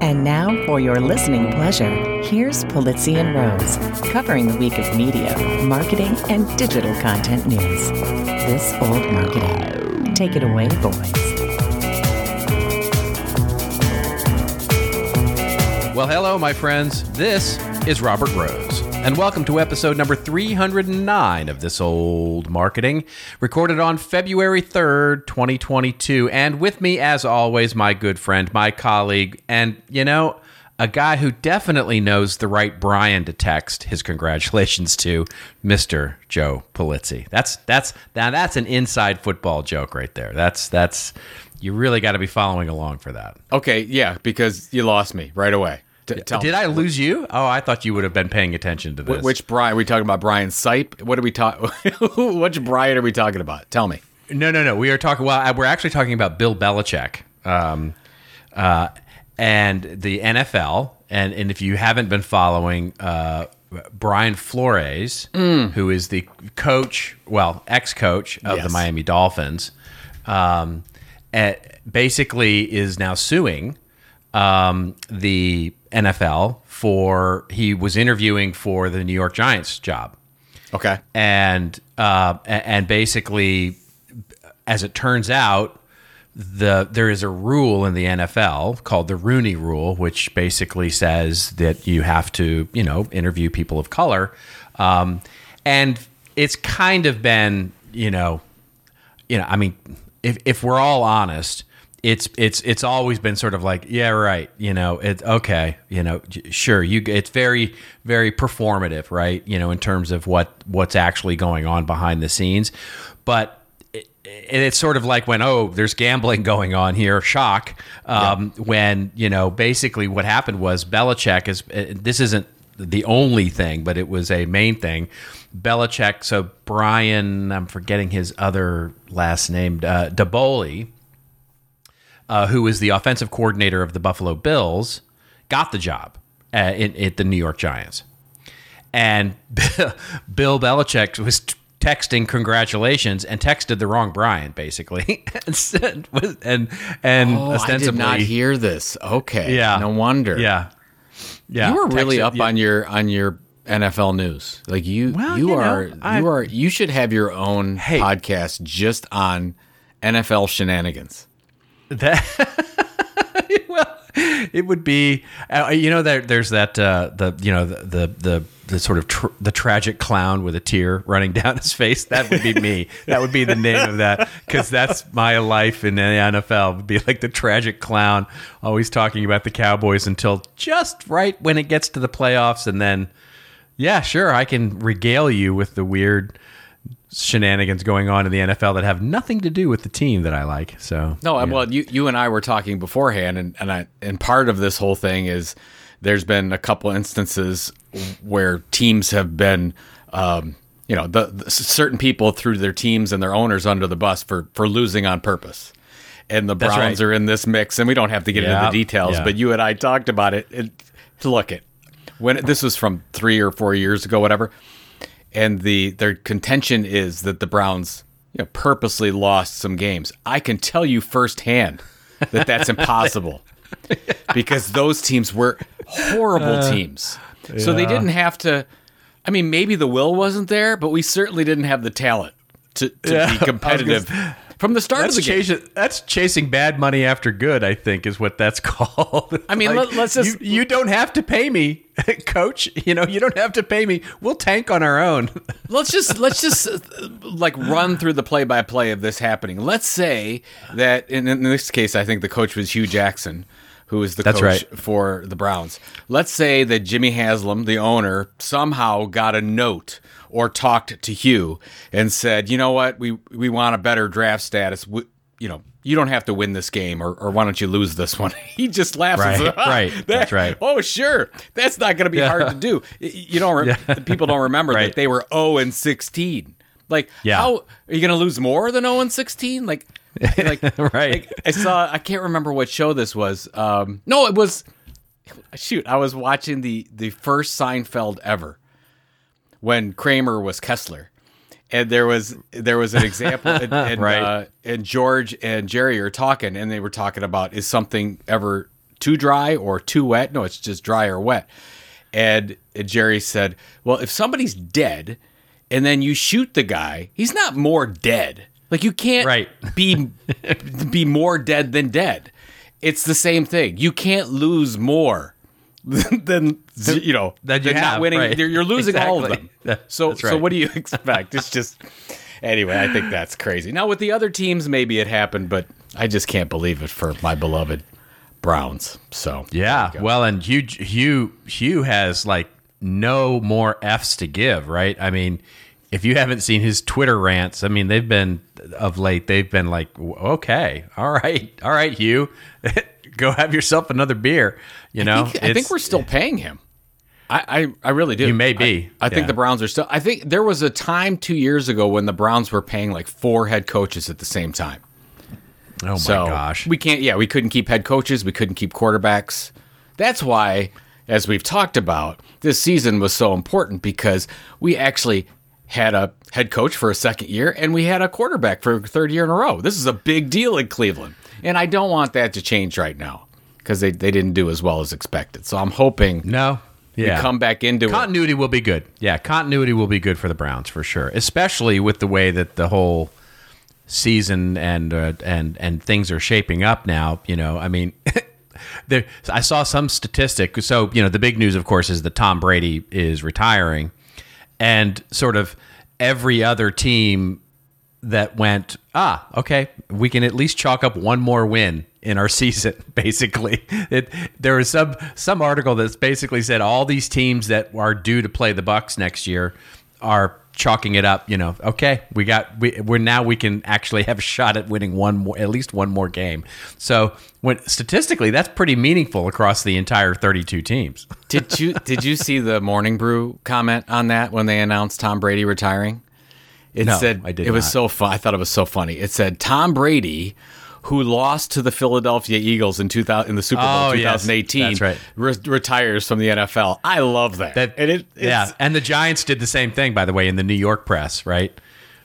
And now, for your listening pleasure, here's Polizzi and Rose, covering the week of media, marketing, and digital content news. This old marketing. Take it away, boys. Well, hello, my friends. This is Robert Rose, and welcome to episode number 309 of This Old Marketing, recorded on February 3rd, 2022. And with me, as always, my good friend, my colleague, and, you know, a guy who definitely knows the right Brian to text his congratulations to, Mr. Joe Polizzi. That's that's now that's an inside football joke right there. That's that's you really got to be following along for that. Okay, yeah, because you lost me right away. T- Did me. I lose you? Oh, I thought you would have been paying attention to this. Wh- Which Brian? Are we talking about Brian Sipe? What are we talking? Which Brian are we talking about? Tell me. No, no, no. We are talking. Well, we're actually talking about Bill Belichick, um, uh, and the NFL. And and if you haven't been following, uh, Brian Flores, who is the coach, well, ex-coach of the Miami Dolphins, um, eh, basically is now suing um, the NFL for he was interviewing for the New York Giants job Okay. and uh, and basically, as it turns out, the there is a rule in the NFL called the Rooney Rule, which basically says that you have to you know interview people of color, um, and it's kind of been you know you know I mean if if we're all honest. It's it's it's always been sort of like yeah right you know it's okay you know sure you it's very very performative right you know in terms of what what's actually going on behind the scenes. But it, it's sort of like when oh there's gambling going on here shock um, when you know basically what happened was Belichick is uh, this isn't the only thing but it was a main thing. Belichick so Brian I'm forgetting his other last name uh, Daboll uh, who was the offensive coordinator of the Buffalo Bills, got the job uh, in, at the New York Giants. And Bill Belichick was t- texting congratulations and texted the wrong Brian, basically, and and and Oh, I ostensibly, did not hear this. Okay. yeah, No wonder. yeah, yeah. You were really Texted- up yeah. on your on your NFL news. Like you, Well, you, you know, are, I- you are, you should have your own Hey. podcast just on NFL shenanigans. That well, it would be uh, you know there there's that uh, the you know the the the, the sort of tr- the tragic clown with a tear running down his face. That would be me. that would be the name of that because that's my life in the NFL. Would be like the tragic clown, always talking about the Cowboys until just right when it gets to the playoffs, and then yeah, sure, I can regale you with the weird shenanigans going on in the NFL that have nothing to do with the team that I like. So No, yeah. well, you you and I were talking beforehand, and and I and part of this whole thing is there's been a couple instances where teams have been, um, you know, the, the certain people threw their teams and their owners under the bus for for losing on purpose. And the That's Browns right. are in this mix, and we don't have to get Yeah, into the details, yeah. but you and I talked about it. it look it when this was from three or four years ago, whatever and the their contention is that the Browns you know, purposely lost some games. I can tell you firsthand that that's impossible because those teams were horrible Uh, teams. So they didn't have to. I mean, maybe the will wasn't there, but we certainly didn't have the talent to, to Yeah, be competitive from the start That's of the game. that's chasing bad money after good. I think is what that's called. I mean, let- let's just- you, you don't have to pay me, coach. You know, you don't have to pay me. We'll tank on our own. let's just let's just uh, like run through the play by play of this happening. Let's say that in, in this case, I think the coach was Hue Jackson, who is the That's coach right. for the Browns. Let's say that Jimmy Haslam, the owner, somehow got a note or talked to Hue and said, "You know what? We we want a better draft status. We, you know." You don't have to win this game, or, or why don't you lose this one? he just laughs. Right, says, "Ah, right, that- that's right. Oh, sure. That's not going to be hard to do. You don't. Re- People don't remember Right. that they were zero and sixteen. Like, Yeah. how are you going to lose more than zero and sixteen? Like, like, Right. like, I saw. I can't remember what show this was. Um, no, it was. Shoot, I was watching the the first Seinfeld ever when Kramer was Kessler, and there was there was an example, and, and, Right. uh, and George and Jerry are talking, and they were talking about is something ever too dry or too wet? No, it's just dry or wet. And, and Jerry said, "Well, if somebody's dead, and then you shoot the guy, he's not more dead. Like you can't Right. be be more dead than dead. It's the same thing. You can't lose more." than you know That you than not winning. right. You're, you're losing all of them. So that's so what do you expect? It's just anyway. I think that's crazy. Now with the other teams, maybe it happened, but I just can't believe it for my beloved Browns. So Yeah. Well, and Hue Hue Hue has like no more F's to give, right? I mean, if you haven't seen his Twitter rants, I mean, they've been of late. They've been like, okay, all right, all right, Hue, go have yourself another beer. You know, I think, I think we're still paying him. I, I, I really do. You may be, I, I think yeah. the Browns are still. I think there was a time two years ago when the Browns were paying like four head coaches at the same time. Oh my So gosh. we can't. Yeah, we couldn't keep head coaches. We couldn't keep quarterbacks. That's why, as we've talked about, this season was so important because we actually had a head coach for a second year and we had a quarterback for a third year in a row. This is a big deal in Cleveland, and I don't want that to change right now because they they didn't do as well as expected. So I'm hoping no. Yeah. we come back into it. continuity will be good. Yeah, continuity will be good for the Browns for sure, especially with the way that the whole season and uh, and and things are shaping up now. You know, I mean, there. I saw some statistic. So you know, the big news, of course, is that Tom Brady is retiring, and sort of every other team that went, ah, okay, we can at least chalk up one more win in our season. Basically, it, there was some some article that's basically said all these teams that are due to play the Bucs next year are chalking it up. You know, okay, we got we we're now we can actually have a shot at winning one more, at least one more game. So when statistically, that's pretty meaningful across the entire thirty-two teams. Did you did you see the Morning Brew comment on that when they announced Tom Brady retiring? It No, said I did it was so fun. I thought it was so funny. It said Tom Brady, who lost to the Philadelphia Eagles in 2000 in the Super Bowl Oh, 2018, That's right. re- retires from the NFL. I love that. That and it, yeah, and the Giants did the same thing, by the way, in the New York press, right?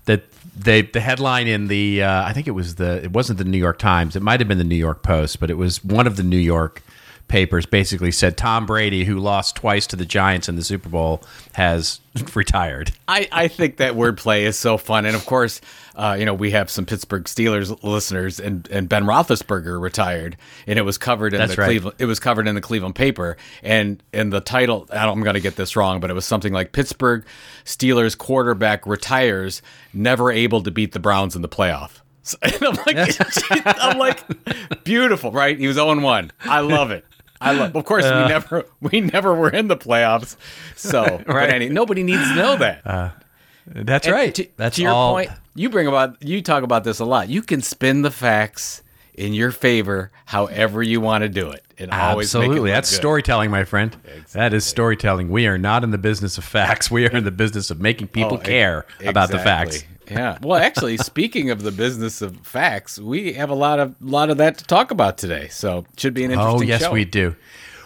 That they the headline in the uh, I think it was the it wasn't the New York Times, it might have been the New York Post, but it was one of the New York papers. Basically said Tom Brady, who lost twice to the Giants in the Super Bowl, has retired. I, I think that wordplay is so fun. And of course, uh, you know, we have some Pittsburgh Steelers listeners and, and Ben Roethlisberger retired and it was covered in That's the right. Cleveland, it was covered in the Cleveland paper. And, and the title, I don't, I'm going to get this wrong, but it was something like Pittsburgh Steelers quarterback retires, never able to beat the Browns in the playoff. So- and I'm like, I'm like, beautiful, right? He was 0 1. I love it. I love. Of course, we uh, never we never were in the playoffs, so but Right. any, nobody needs to know that. Uh, that's And right. To, That's to your all. point. You bring about you talk about this a lot. You can spin the facts in your favor, however you want to do it, and always it Absolutely. That's good. storytelling, my friend. That is storytelling. We are not in the business of facts. We are in the business of making people Oh, care about the facts. Yeah. Well, actually, speaking of the business of facts, we have a lot of lot of that to talk about today. So should be an interesting. Oh, yes, show. we do.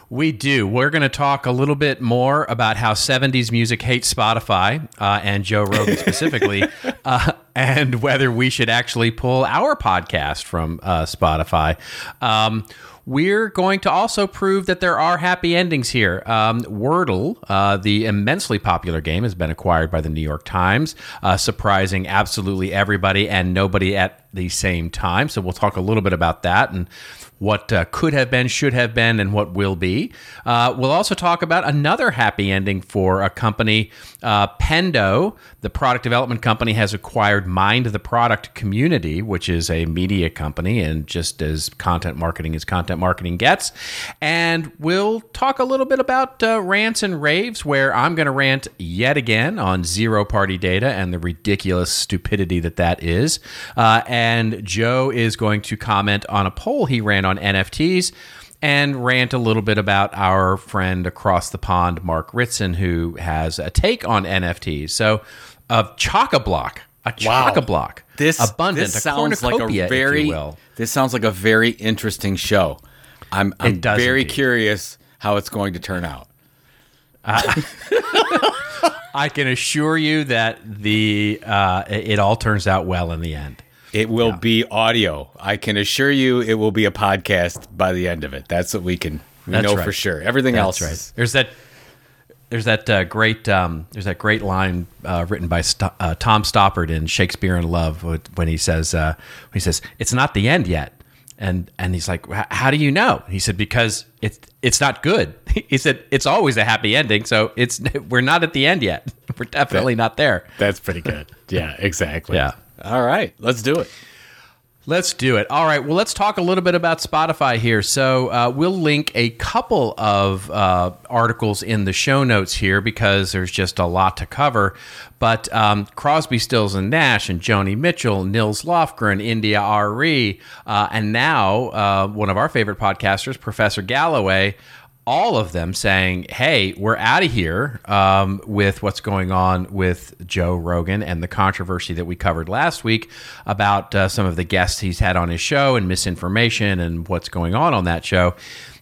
We do. We're going to talk a little bit more about how 70s music hates Spotify uh, and Joe Rogan specifically, uh, and whether we should actually pull our podcast from uh, Spotify. Um, we're going to also prove that there are happy endings here. Um, Wordle, uh, the immensely popular game, has been acquired by the New York Times, uh, surprising absolutely everybody and nobody at the same time. So we'll talk a little bit about that and what uh, could have been, should have been, and what will be. Uh, we'll also talk about another happy ending for a company. Uh, Pendo, the product development company, has acquired Mind the Product Community, which is a media company, and just as content marketing as content marketing gets. And we'll talk a little bit about uh, rants and raves, where I'm going to rant yet again on zero party data and the ridiculous stupidity that that is. Uh, and Joe is going to comment on a poll he ran on NFTs and rant a little bit about our friend across the pond, Mark Ritson, who has a take on NFTs. So, a chock a block, a Wow. chock a block, This abundant, This sounds like a very. if you will. This sounds like a very interesting show. I'm I'm very indeed. curious how it's going to turn out. I can assure you that the uh, it all turns out well in the end. It will be audio. I can assure you, it will be a podcast by the end of it. That's what we can we That's know right. for sure. Everything else, right. There's that. There's that uh, great. Um, there's that great line uh, written by St- uh, Tom Stoppard in Shakespeare in Love when he says, uh, when "He says it's not the end yet," and and he's like, "How do you know?" He said, "Because it's it's not good." He said, "It's always a happy ending, so it's we're not at the end yet. We're definitely not there." That's pretty good. yeah, exactly. Yeah. All right, let's do it. Let's do it. All right. Well, let's talk a little bit about Spotify here. So, uh, we'll link a couple of uh, articles in the show notes here because there's just a lot to cover. But um, Crosby, Stills, and Nash, and Joni Mitchell, Nils Lofgren, India.Arie, uh, and now uh, one of our favorite podcasters, Professor Galloway, all of them saying, "Hey, we're out of here um, with what's going on with Joe Rogan and the controversy that we covered last week about uh, some of the guests he's had on his show and misinformation and what's going on on that show."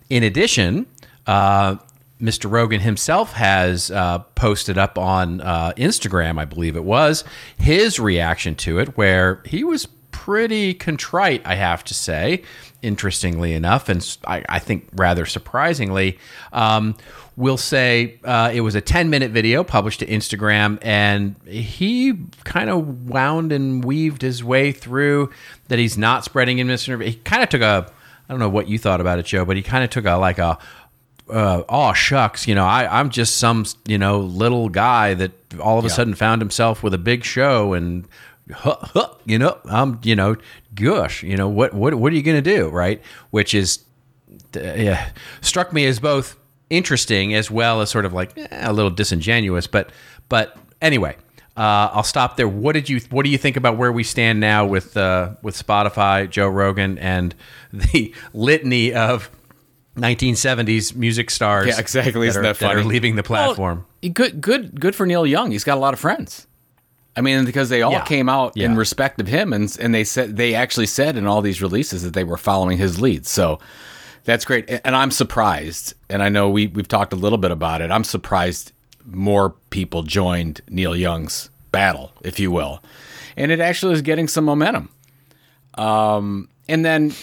In addition, uh, Mr. Rogan himself has uh, posted up on uh, Instagram, I believe it was, his reaction to it, where he was pretty contrite, I have to say, interestingly enough, and I think rather surprisingly. Um, we'll say uh, it was a 10 minute video published to Instagram, and he kind of wound and weaved his way through that he's not spreading in misinformation. He kind of took a, I don't know what you thought about it, Joe, but he kind of took a like a, uh, oh shucks, you know, I, I'm just some you know little guy that all of a sudden found himself with a big show and. Huh, huh, you know, I'm, you know, gosh, you know, what, what, what are you going to do, right? Which is, uh, yeah, struck me as both interesting as well as sort of like eh, a little disingenuous. But, but anyway, uh, I'll stop there. What did you, what do you think about where we stand now with, uh, with Spotify, Joe Rogan, and the litany of 1970s music stars? Yeah, exactly. That Isn't are, that funny? are leaving the platform. Well, good, good, good for Neil Young. He's got a lot of friends. I mean, because they all Yeah. came out in respect of him, and and they said they actually said in all these releases that they were following his lead. So that's great, and I'm surprised. And I know we we've talked a little bit about it. I'm surprised more people joined Neil Young's battle, if you will, and it actually is getting some momentum. Um, and then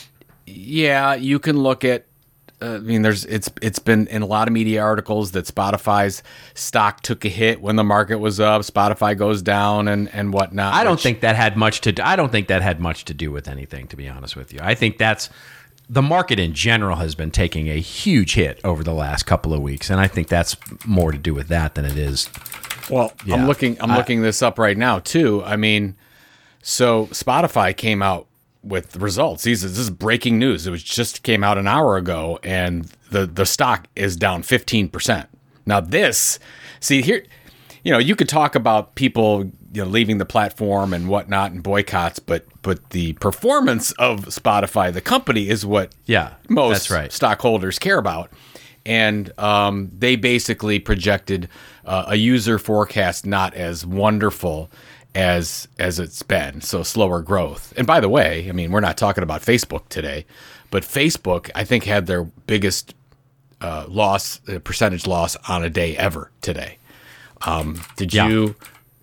yeah, you can look at. I mean, there's it's it's been in a lot of media articles that Spotify's stock took a hit when the market was up. Spotify goes down and and whatnot. I don't which- think that had much to. Do, I don't think that had much to do with anything. To be honest with you, I think that's the market in general has been taking a huge hit over the last couple of weeks, and I think that's more to do with that than it is. Well, Yeah. I'm looking. I'm looking this up right now too. I mean, so Spotify came out with results. These this is breaking news. It was just came out an hour ago, and the the stock is down 15 percent. Now this, see here, you know, you could talk about people you know leaving the platform and whatnot and boycotts, but but the performance of Spotify, the company, is what Yeah, most right. stockholders care about. And um, they basically projected uh, a user forecast not as wonderful as as it's been, so slower growth. And by the way, I mean we're not talking about Facebook today, but Facebook I think had their biggest uh, loss uh, percentage loss on a day ever today. Um, did Yeah. you?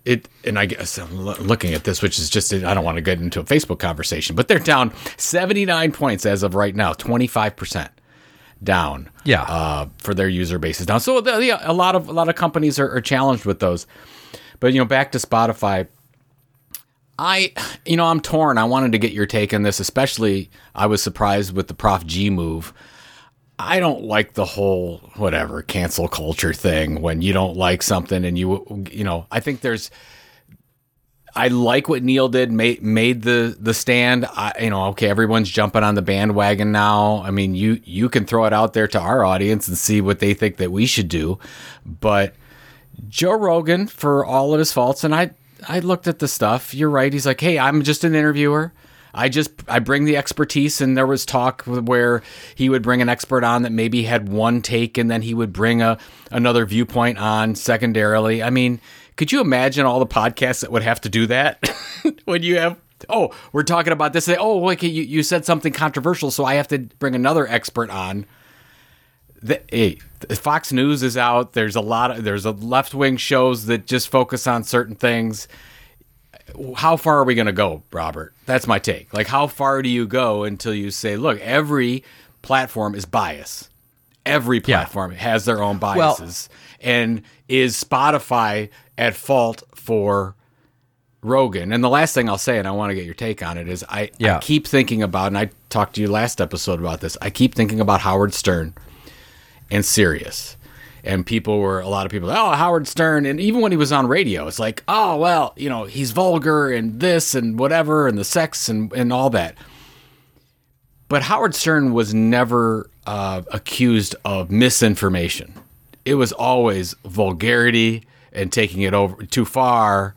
It and I guess I'm lo- looking at this, which is just I don't want to get into a Facebook conversation, but they're down 79 points as of right now, 25 percent down. Yeah. uh, for their user bases down. So the, yeah, a lot of a lot of companies are, are challenged with those. But you know, back to Spotify. I, you know, I'm torn. I wanted to get your take on this, especially I was surprised with the Prof G move. I don't like the whole whatever cancel culture thing when you don't like something and you you know I think there's I like what Neil did made made the the stand I you know okay everyone's jumping on the bandwagon now I mean you you can throw it out there to our audience and see what they think that we should do but Joe Rogan for all of his faults and I I looked at the stuff you're right he's like hey I'm just an interviewer I just I bring the expertise, and there was talk where he would bring an expert on that maybe had one take, and then he would bring a another viewpoint on secondarily. I mean, could you imagine all the podcasts that would have to do that when you have? Oh, we're talking about this. Oh, okay, you, you said something controversial, so I have to bring another expert on. the, hey, Fox News is out. There's a lot of there's a left wing shows that just focus on certain things. How far are we going to go, Robert? That's my take. Like, how far do you go until you say, look, every platform is bias. Every platform yeah. has their own biases, well, and is Spotify at fault for Rogan. And the last thing I'll say, and I want to get your take on it, is I, yeah. I keep thinking about, and I talked to you last episode about this. I keep thinking about Howard Stern and Sirius. And people were a lot of people, oh, Howard Stern, and even when he was on radio, it's like, oh, well, you know, he's vulgar and this and whatever, and the sex and, and all that. But Howard Stern was never uh, accused of misinformation. It was always vulgarity and taking it over too far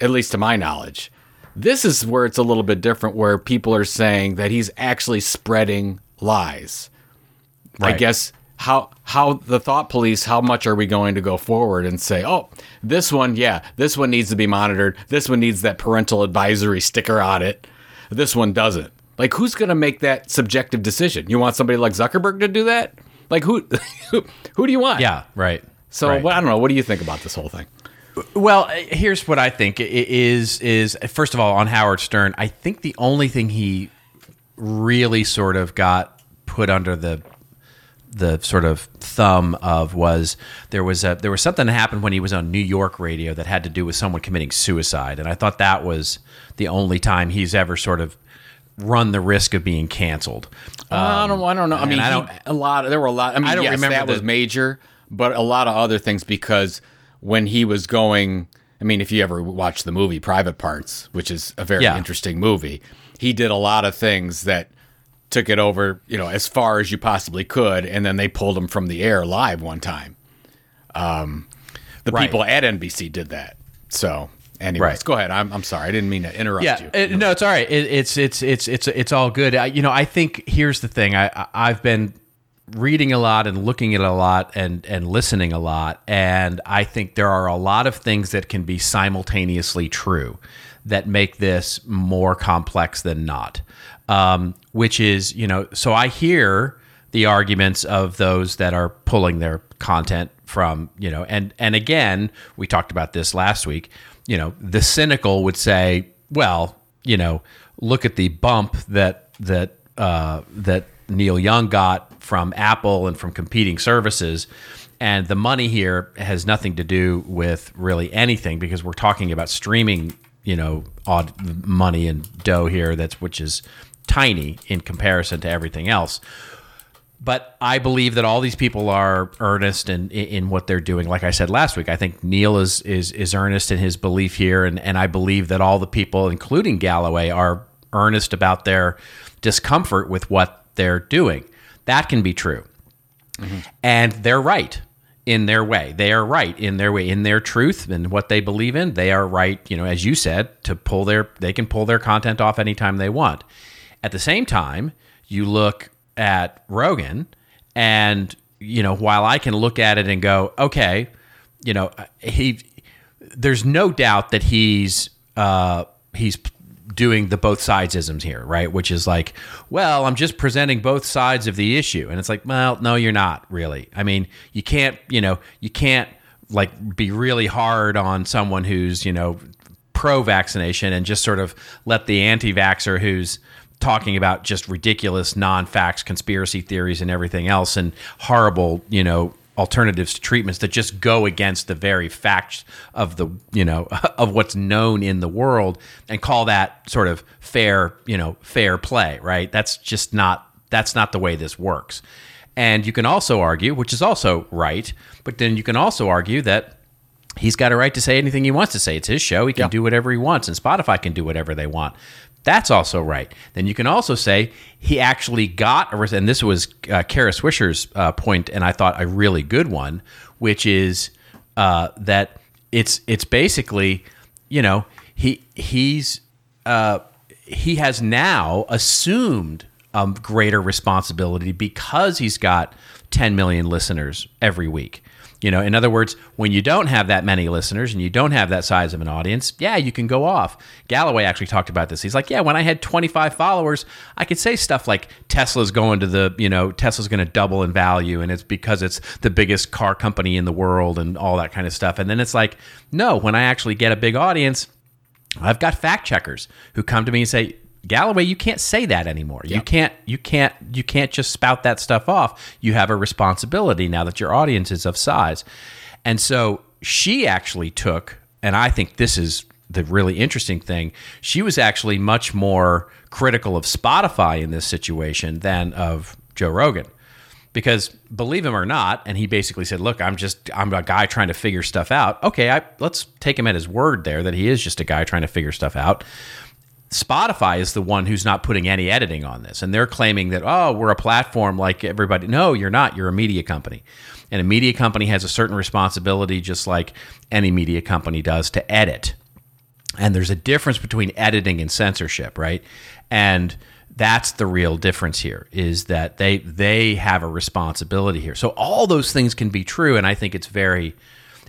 at least to my knowledge. This is where it's a little bit different, where people are saying that he's actually spreading lies. Right. I guess how how the thought police how much are we going to go forward and say oh this one yeah this one needs to be monitored. This one needs that parental advisory sticker on it. This one doesn't. Like who's going to make that subjective decision? You want somebody like zuckerberg to do that? Like who who, who do you want? Yeah right so right. Well, i don't know. What do you think about this whole thing? Well, here's what I think. Is is first of all on Howard Stern. I think the only thing he really sort of got put under the the sort of thumb of was there was a there was something that happened when he was on New York radio that had to do with someone committing suicide, and I thought that was the only time he's ever sort of run the risk of being canceled. Um, I don't. I don't know. I mean, I don't. He, a lot. There were a lot. I mean, I don't yes, remember that the, was major, but a lot of other things because when he was going. I mean, if you ever watch the movie Private Parts, which is a very yeah. interesting movie, he did a lot of things that took it over, you know, as far as you possibly could, and then they pulled them from the air live one time. Um, the right. people at NBC did that. So, anyways, right. go ahead. I'm, I'm sorry, I didn't mean to interrupt yeah, you. It, no, it's all right. It, it's it's it's it's it's all good. I, you know, I think here's the thing. I I've been reading a lot and looking at a lot and and listening a lot and I think there are a lot of things that can be simultaneously true that make this more complex than not um, which is you know so I hear the arguments of those that are pulling their content from you know and and again we talked about this last week you know the cynical would say well you know look at the bump that that uh, that Neil Young got from Apple and from competing services. And the money here has nothing to do with really anything because we're talking about streaming, you know, odd money and dough here that's which is tiny in comparison to everything else. But I believe that all these people are earnest in, in what they're doing. Like I said last week, I think Neil is is is earnest in his belief here, and, and I believe that all the people, including Galloway, are earnest about their discomfort with what they're doing. That can be true. Mm-hmm. And they're right in their way. They are right in their way, in their truth and what they believe in. They are right, you know, as you said, to pull their they can pull their content off anytime they want. At the same time, you look at Rogan and you know, while I can look at it and go, okay, you know, he there's no doubt that he's uh he's doing the both sides isms here, right? Which is like, well, I'm just presenting both sides of the issue. And it's like, well, no, you're not really. I mean, you can't, you know, you can't like be really hard on someone who's, you know, pro vaccination and just sort of let the anti vaxxer who's talking about just ridiculous non facts conspiracy theories and everything else and horrible, you know, alternatives to treatments that just go against the very facts of the you know of what's known in the world and call that sort of fair you know fair play right? That's just not that's not the way this works. And you can also argue which is also right but then you can also argue that he's got a right to say anything he wants to say. It's his show. He can yeah. do whatever he wants and spotify can do whatever they want that's also right. Then you can also say he actually got, a, and this was uh, Kara Swisher's uh, point, and I thought a really good one, which is uh, that it's it's basically, you know, he he's uh, he has now assumed a greater responsibility because he's got 10 million listeners every week. You know, in other words, when you don't have that many listeners and you don't have that size of an audience, yeah, you can go off. Galloway actually talked about this. He's like, yeah, when I had 25 followers, I could say stuff like Tesla's going to the, you know, Tesla's going to double in value and it's because it's the biggest car company in the world and all that kind of stuff. And then it's like, no, when I actually get a big audience, I've got fact checkers who come to me and say, Galloway, you can't say that anymore. You can't you can't you can't just spout that stuff off. You have a responsibility now that your audience is of size. And so she actually took and I think this is the really interesting thing. She was actually much more critical of Spotify in this situation than of Joe Rogan. Because believe him or not, and he basically said, "Look, I'm just I'm a guy trying to figure stuff out." Okay, I, let's take him at his word there that he is just a guy trying to figure stuff out. Spotify is the one who's not putting any editing on this. And they're claiming that, oh, we're a platform like everybody. No, you're not. You're a media company. And a media company has a certain responsibility, just like any media company does, to edit. And there's a difference between editing and censorship, right? And that's the real difference here is that they they have a responsibility here. So all those things can be true and I think it's very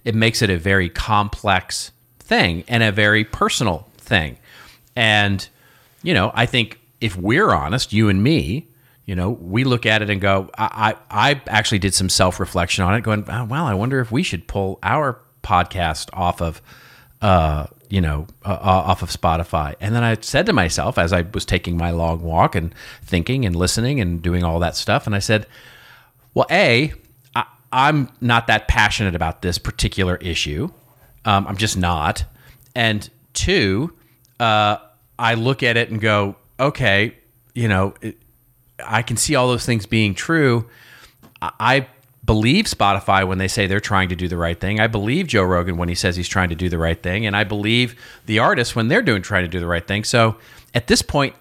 it makes it a very complex thing and a very personal thing. And, you know, I think if we're honest, you and me, you know, we look at it and go, I, I, I actually did some self reflection on it, going, oh, well, I wonder if we should pull our podcast off of, uh, you know, uh, off of Spotify. And then I said to myself, as I was taking my long walk and thinking and listening and doing all that stuff, and I said, well, A, I, I'm not that passionate about this particular issue. Um, I'm just not. And two, uh, I look at it and go, okay, you know, it, I can see all those things being true. I believe Spotify when they say they're trying to do the right thing. I believe Joe Rogan when he says he's trying to do the right thing, and I believe the artists when they're doing trying to do the right thing. So at this point,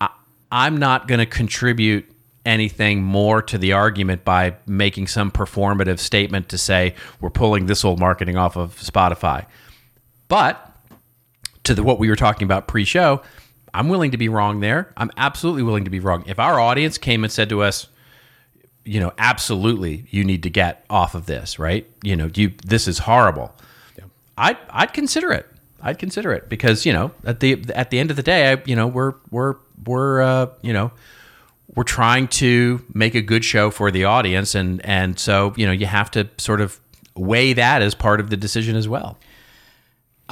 I, I'm not going to contribute anything more to the argument by making some performative statement to say we're pulling this old marketing off of Spotify. But to the, what we were talking about pre-show, I'm willing to be wrong there. I'm absolutely willing to be wrong. If our audience came and said to us, you know, absolutely, you need to get off of this, right? You know, you this is horrible. Yeah. I'd I'd consider it. I'd consider it because you know at the at the end of the day, I, you know, we're we're we're uh, you know we're trying to make a good show for the audience, and and so you know you have to sort of weigh that as part of the decision as well.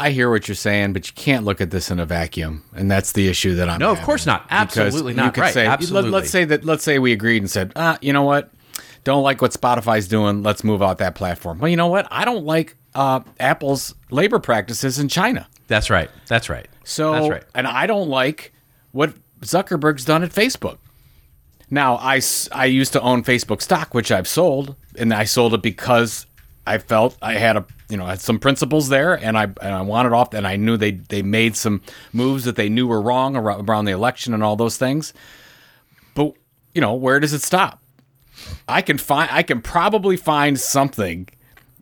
I hear what you're saying, but you can't look at this in a vacuum, and that's the issue that I'm. No, of course not. Absolutely not. right. Say, Absolutely. Let, us say that. Let's say we agreed and said, ah, you know what? Don't like what Spotify's doing. Let's move out that platform. Well, you know what? I don't like uh, Apple's labor practices in China. That's right. That's right. So, that's right. and I don't like what Zuckerberg's done at Facebook. Now, I, I used to own Facebook stock, which I've sold, and I sold it because I felt I had a you know had some principles there, and I and I wanted off, and I knew they they made some moves that they knew were wrong around, around the election and all those things. But you know, where does it stop? I can find I can probably find something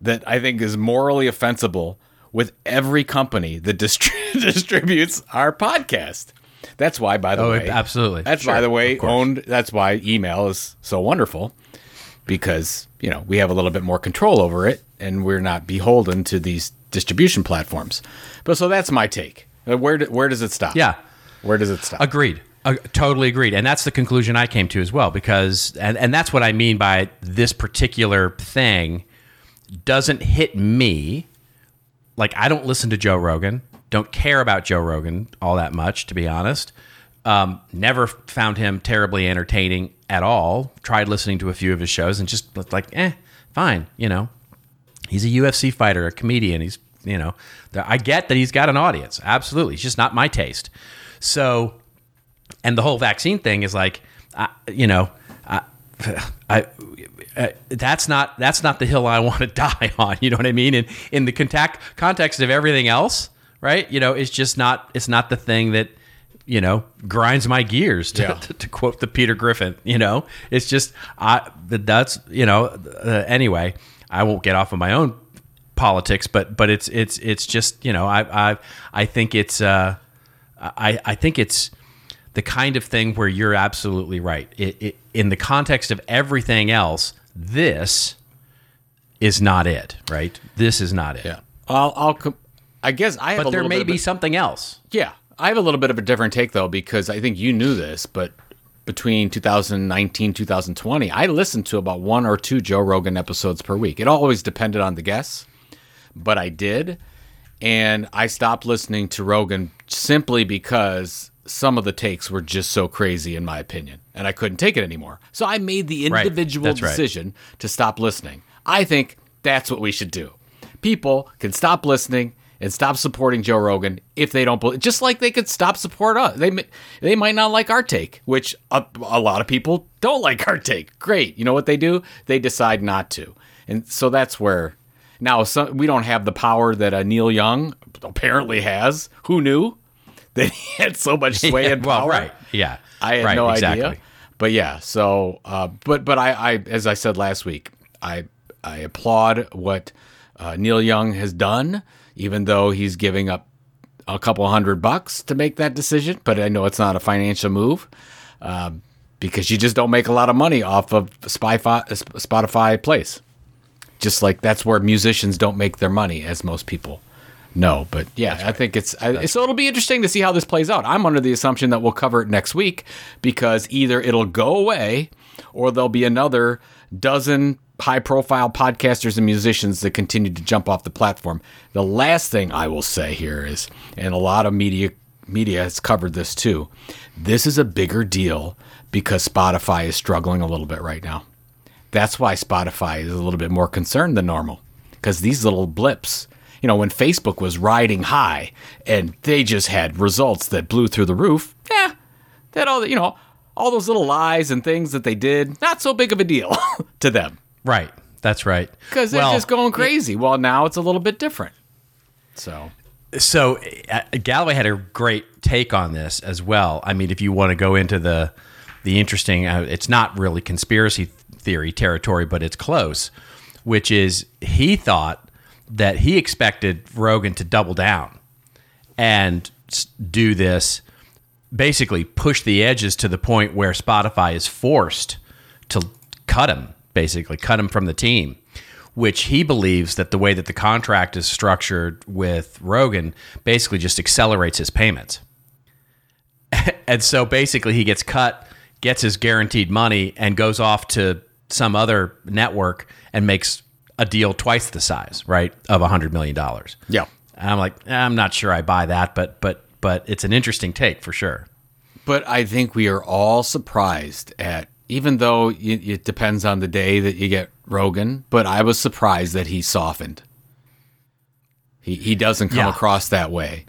that I think is morally offensible with every company that distri- distributes our podcast. That's why, by the oh, way, absolutely. That's sure, by the way owned. That's why email is so wonderful because you know we have a little bit more control over it and we're not beholden to these distribution platforms. But so that's my take. Uh, where do, where does it stop? Yeah, where does it stop? Agreed. Uh, totally agreed, and that's the conclusion I came to as well. Because and and that's what I mean by this particular thing doesn't hit me. Like I don't listen to Joe Rogan. Don't care about Joe Rogan all that much, to be honest. Um, never found him terribly entertaining at all. Tried listening to a few of his shows and just was like, eh, fine. You know, he's a UFC fighter, a comedian. He's, you know, I get that he's got an audience. Absolutely. It's just not my taste. So, and the whole vaccine thing is like, I, you know, I, I, uh, that's not that's not the hill I want to die on. You know what I mean? In in the contact context of everything else, right? You know, it's just not it's not the thing that you know grinds my gears to, yeah. to, to, quote the Peter Griffin. You know, it's just I that's you know uh, anyway. I won't get off of my own politics, but but it's it's it's just you know I I I think it's uh I I think it's the kind of thing where you're absolutely right. It, it, in the context of everything else, this is not it, right? This is not it. Yeah. I'll, I'll com- I guess I have But there may be something else. yeah, I have a little bit of a different take though because I think you knew this, but between 2019 2020, I listened to about one or two Joe Rogan episodes per week. It always depended on the guests, but I did, and I stopped listening to Rogan simply because some of the takes were just so crazy in my opinion, and I couldn't take it anymore. So I made the individual right. decision to stop listening. I think that's what we should do. People can stop listening and stop supporting Joe Rogan if they don't believe. Just like they could stop support us. They they might not like our take, which a, a lot of people don't like our take. Great, you know what they do? They decide not to, and so that's where. Now some, we don't have the power that uh, Neil Young apparently has. Who knew that he had so much sway Yeah, and well, right. Yeah. I had right, no exactly. idea. But yeah, so uh, but but I, I as I said last week, I I applaud what uh, Neil Young has done, even though he's giving up a couple hundred bucks to make that decision. But I know it's not a financial move um, because you just don't make a lot of money off of Spotify, Spotify plays. Just like that's where musicians don't make their money, as most people know. But yeah, I think it's I, so. It'll be interesting to see how this plays out. I'm under the assumption that we'll cover it next week because either it'll go away or there'll be another dozen high-profile podcasters and musicians that continue to jump off the platform. The last thing I will say here is, and a lot of media media has covered this too. This is a bigger deal because Spotify is struggling a little bit right now. That's why Spotify is a little bit more concerned than normal because these little blips, you know, when Facebook was riding high and they just had results that blew through the roof, yeah, that all, you know, all those little lies and things that they did, not so big of a deal to them Right. That's right. because they're just going crazy. Well, now it's a little bit different. So, So uh, Galloway had a great take on this as well. I mean, if you want to go into the the interesting, uh, it's not really conspiracy theory territory, but it's close. Which is he thought that he expected Rogan to double down and do this, basically push the edges to the point where Spotify is forced to cut him, basically cut him from the team. Which he believes that the way that the contract is structured with Rogan basically just accelerates his payments. and so basically he gets cut, gets his guaranteed money, and goes off to some other network and makes a deal twice the size, right, of a hundred million dollars. yeah. And I'm like, eh, I'm not sure I buy that, but but but it's an interesting take for sure. But I think we are all surprised at, even though it depends on the day that you get Rogan, but I was surprised that he softened. He, he doesn't come Yeah. across that way.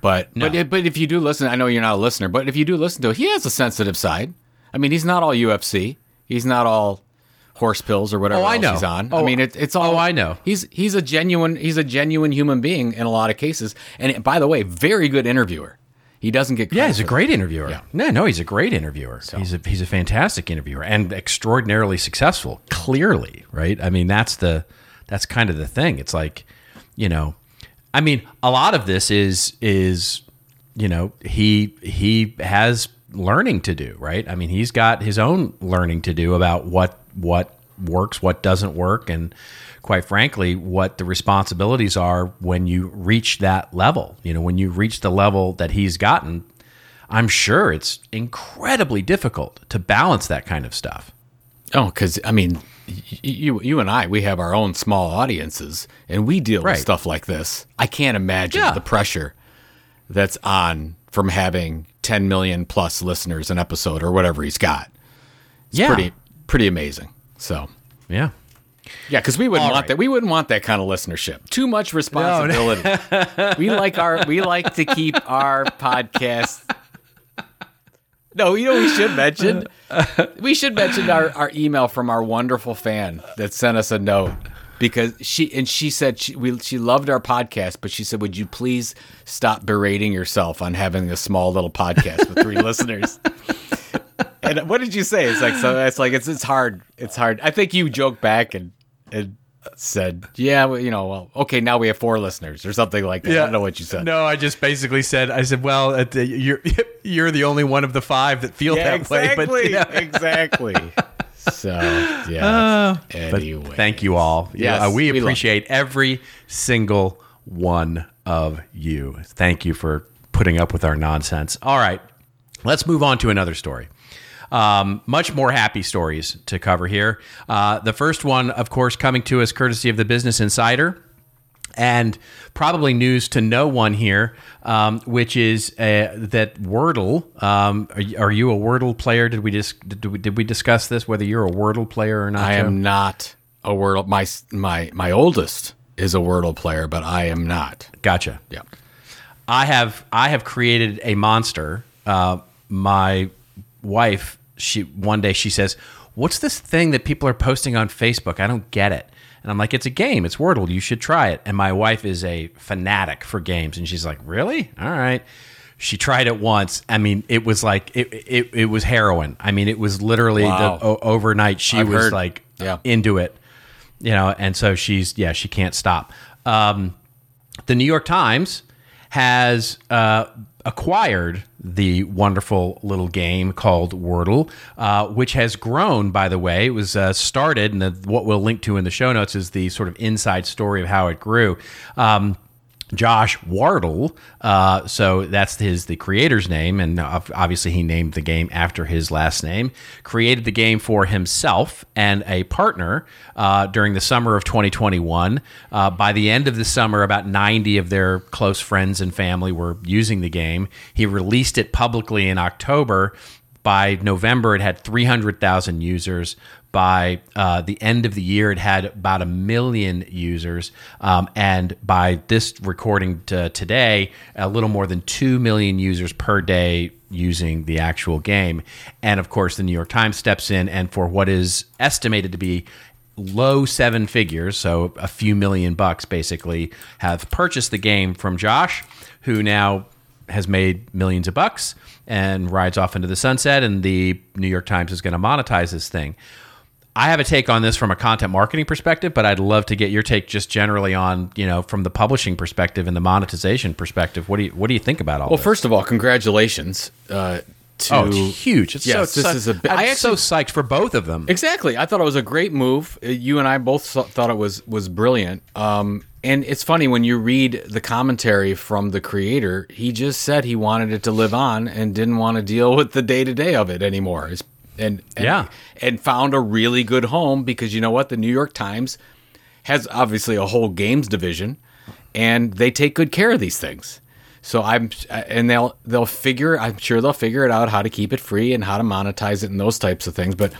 But No. but but if you do listen, I know you're not a listener, but if you do listen to it, he has a sensitive side. I mean, he's not all UFC. He's not all horse pills or whatever Oh, I else know. he's on. I Oh, mean, it, it's all. oh, I know. He's he's a genuine he's a genuine human being in a lot of cases, and by the way, very good interviewer. He doesn't get Yeah, he's a great interviewer. Yeah. No, no, he's a great interviewer. He's a he's a fantastic interviewer and extraordinarily successful. Clearly, right? I mean, that's the that's kind of the thing. It's like, you know, I mean, a lot of this is is you know he he has learning to do, right? I mean, he's got his own learning to do about what what works, what doesn't work, and quite frankly, what the responsibilities are when you reach that level. You know, when you reach the level that he's gotten, I'm sure it's incredibly difficult to balance that kind of stuff. Oh, because I mean, you you and I, we have our own small audiences, and we deal Right. with stuff like this. I can't imagine Yeah. the pressure that's on from having 10 million plus listeners an episode or whatever he's got. It's Yeah. pretty pretty amazing. So Yeah. Yeah, because we wouldn't All want right. that. We wouldn't want that kind of listenership. Too much responsibility. we like our we like to keep our podcast. No, you know we should mention. We should mention our, our email from our wonderful fan that sent us a note because she and she said she we, she loved our podcast, but she said, "Would you please stop berating yourself on having a small little podcast with three listeners?" And what did you say? It's like so. It's like it's it's hard. It's hard. I think you joked back and and said, "Yeah, well, you know, well, okay, now we have four listeners or something like that." I don't know what you said. No, I just basically said, I said, well, you're you're the only one of the five that feel Yeah, that way. exactly, But yeah. exactly. So yeah. anyway, thank you all. Yes, Yeah, uh, we we appreciate every single one of you. Thank you for putting up with our nonsense. All right, let's move on to another story. Um, much more happy stories to cover here. Uh, the first one, of course, coming to us courtesy of the Business Insider and probably news to no one here, um, which is uh, that Wordle. Um, are, you, are you a Wordle player? Did we just did we, did we discuss this? Whether you're a Wordle player or not? I Joe? am not a Wordle. My my my oldest is a Wordle player, but I am not. Gotcha. Yeah. I have I have created a monster. Uh, my wife, she one day she says, "What's this thing that people are posting on Facebook? I don't get it." And I'm like, "It's a game. It's Wordle. You should try it." And my wife is a fanatic for games, and she's like, "Really? All right." She tried it once. I mean, it was like it it, it was heroin. I mean, it was literally Wow. the o- overnight. She I've was heard. like Yeah. into it, you know. And so she's yeah, she can't stop. Um, the New York Times has uh, acquired the wonderful little game called Wordle, uh, which has grown, by the way. It was uh, started, and the, what we'll link to in the show notes is the sort of inside story of how it grew. Um, Josh Wardle, uh, so that's his the creator's name, and obviously he named the game after his last name. Created the game for himself and a partner uh, during the summer of 2021. Uh, by the end of the summer, about 90 of their close friends and family were using the game. He released it publicly in October. By November, it had 300,000 users. By uh, the end of the year, it had about a million users. Um, and by this recording to today, a little more than 2 million users per day using the actual game. And of course, the New York Times steps in, and for what is estimated to be low seven figures, so a few million bucks basically, have purchased the game from Josh, who now has made millions of bucks and rides off into the sunset. And the New York Times is going to monetize this thing. I have a take on this from a content marketing perspective, but I'd love to get your take just generally on, you know, from the publishing perspective and the monetization perspective. What do you what do you think about all Well, this? first of all, congratulations uh, to. oh, it's huge. It's Yes, so, this so- is a bi- I so actually- psyched for both of them. Exactly. I thought it was a great move. Uh, You and I both thought thought it was was brilliant. Um, and it's funny when you read the commentary from the creator. He just said he wanted it to live on and didn't want to deal with the day to day of it anymore. It's, and, and Yeah. and found a really good home because you know what, the New York Times has obviously a whole games division, and they take good care of these things. So I'm, and they'll they'll figure. I'm sure they'll figure it out how to keep it free and how to monetize it and those types of things. But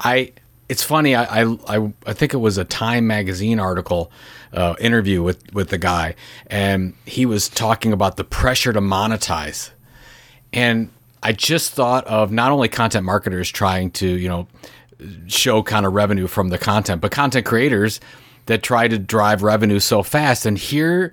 I, it's funny. I I I, I think it was a Time magazine article, uh, interview with with the guy, and he was talking about the pressure to monetize, and I just thought of not only content marketers trying to you know show kind of revenue from the content, but content creators that try to drive revenue so fast. And here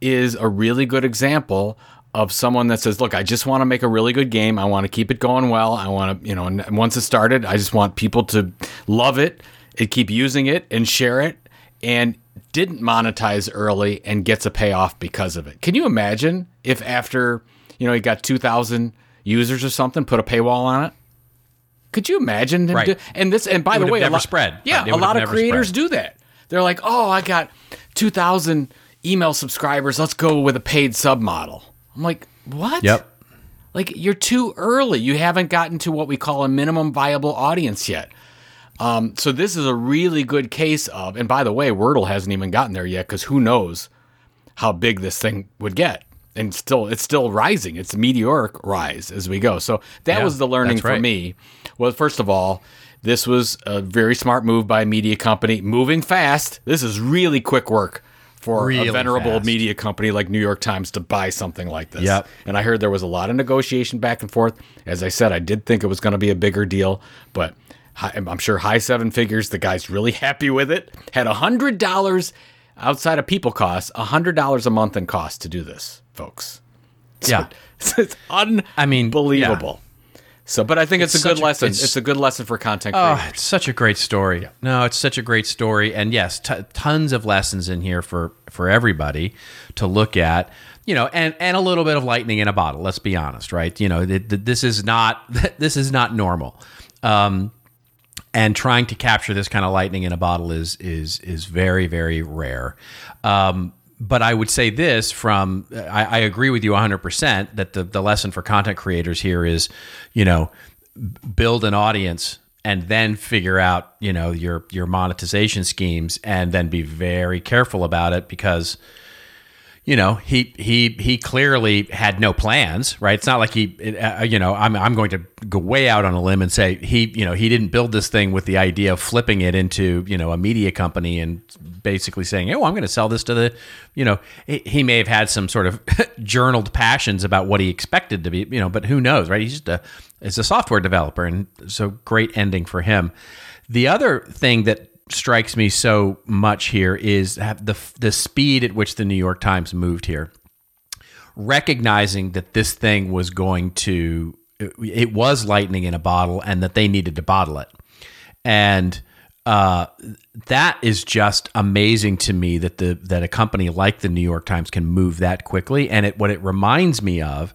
is a really good example of someone that says, "Look, I just want to make a really good game. I want to keep it going well. I want to, you know, and once it started, I just want people to love it and keep using it and share it." And didn't monetize early and gets a payoff because of it. Can you imagine if after, you know, he got 2,000 users or something, put a paywall on it? Could you imagine? Him Right. do- and this, and by the way, a lot, spread. Yeah. A lot of creators spread. do that. They're like, oh, I got 2,000 email subscribers. Let's go with a paid sub model. I'm like, what? Yep. Like you're too early. You haven't gotten to what we call a minimum viable audience yet. Um, so this is a really good case of, and by the way, Wordle hasn't even gotten there yet because who knows how big this thing would get. And still, it's still rising. It's a meteoric rise as we go. So that Yeah, was the learning that's for right. me. Well, first of all, this was a very smart move by a media company, moving fast. This is really quick work for Really a venerable fast. media company like New York Times to buy something like this. Yep. And I heard there was a lot of negotiation back and forth. As I said, I did think it was going to be a bigger deal, but I'm sure high seven figures. The guy's really happy with it. Had a hundred dollars outside of people costs, a hundred dollars a month in cost to do this, folks. Yeah. it's un. I mean, unbelievable. So, but I think it's, It's a good a- lesson. it's- It's, a good lesson for content Oh, creators. it's such a great story. No, it's such a great story, and yes, t- tons of lessons in here for for everybody to look at. You know, and and a little bit of lightning in a bottle. Let's be honest, right? You know, th- th- this is not this is not normal. Um, and trying to capture this kind of lightning in a bottle is is is very very rare. Um, but I would say this from I, I agree with you 100% that the, the lesson for content creators here is, you know, build an audience and then figure out, you know, your your monetization schemes and then be very careful about it because you know, he he he clearly had no plans, right? It's not like he, uh, you know, I'm I'm going to go way out on a limb and say he, you know, he didn't build this thing with the idea of flipping it into, you know, a media company and basically saying, oh, I'm going to sell this to the, you know, he, he may have had some sort of journaled passions about what he expected to be, you know, but who knows, right? He's just a, is a software developer, and so great ending for him. The other thing that strikes me so much here is the the speed at which the New York Times moved here, recognizing that this thing was going to it was lightning in a bottle and that they needed to bottle it, and uh, that is just amazing to me that the that a company like the New York Times can move that quickly. And it what it reminds me of,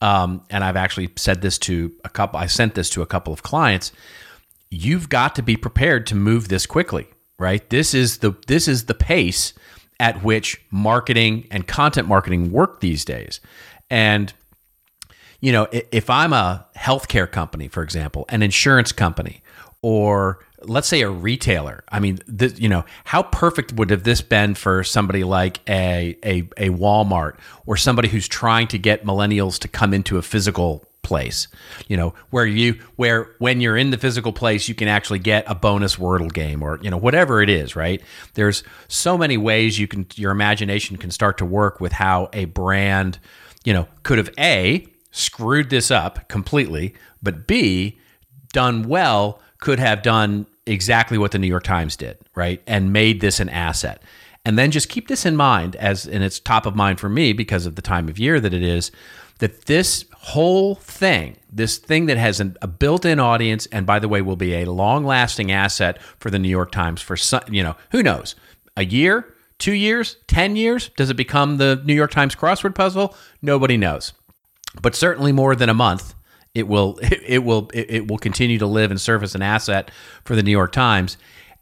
um, and I've actually said this to a couple. I sent this to a couple of clients you've got to be prepared to move this quickly, right? This is the this is the pace at which marketing and content marketing work these days. And you know, if I'm a healthcare company, for example, an insurance company, or let's say a retailer, I mean, this, you know, how perfect would have this been for somebody like a, a a Walmart or somebody who's trying to get millennials to come into a physical place you know where you where when you're in the physical place you can actually get a bonus wordle game or you know whatever it is right? There's so many ways you can your imagination can start to work with how a brand you know could have a screwed this up completely but b done well could have done exactly what the New York Times did right? And made this an asset. And then just keep this in mind as and it's top of mind for me because of the time of year that it is that this whole thing, this thing that has an, a built-in audience, and by the way, will be a long-lasting asset for the New York Times for some, you know, who knows, a year, two years, ten years? Does it become the New York Times crossword puzzle? Nobody knows, but certainly more than a month. It will, it, will, it, it will continue to live and serve as an asset for the New York Times,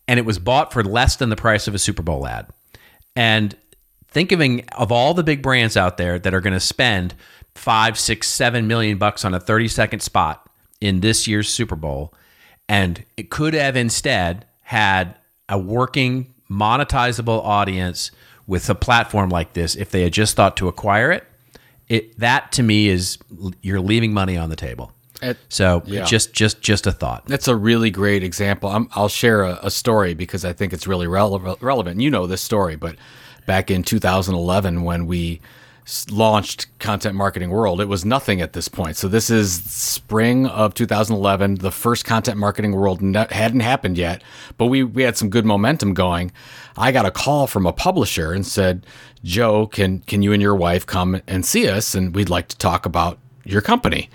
and it was bought for less than the price of a Super Bowl ad. And thinking of all the big brands out there that are going to spend five, six, seven million bucks on a 30 second spot in this year's Super Bowl. And it could have instead had a working, monetizable audience with a platform like this if they had just thought to acquire it. It that to me is you're leaving money on the table. It, so yeah. just just just a thought. That's a really great example. i will share a, a, story because I think it's really rele- relevant. You know this story, but back in 2011 when we launched Content Marketing World. It was nothing at this point. So this is spring of 2011. The first Content Marketing World hadn't happened yet, but we we had some good momentum going. I got a call from a publisher and said, "Joe, can can you and your wife come and see us and we'd like to talk about your company."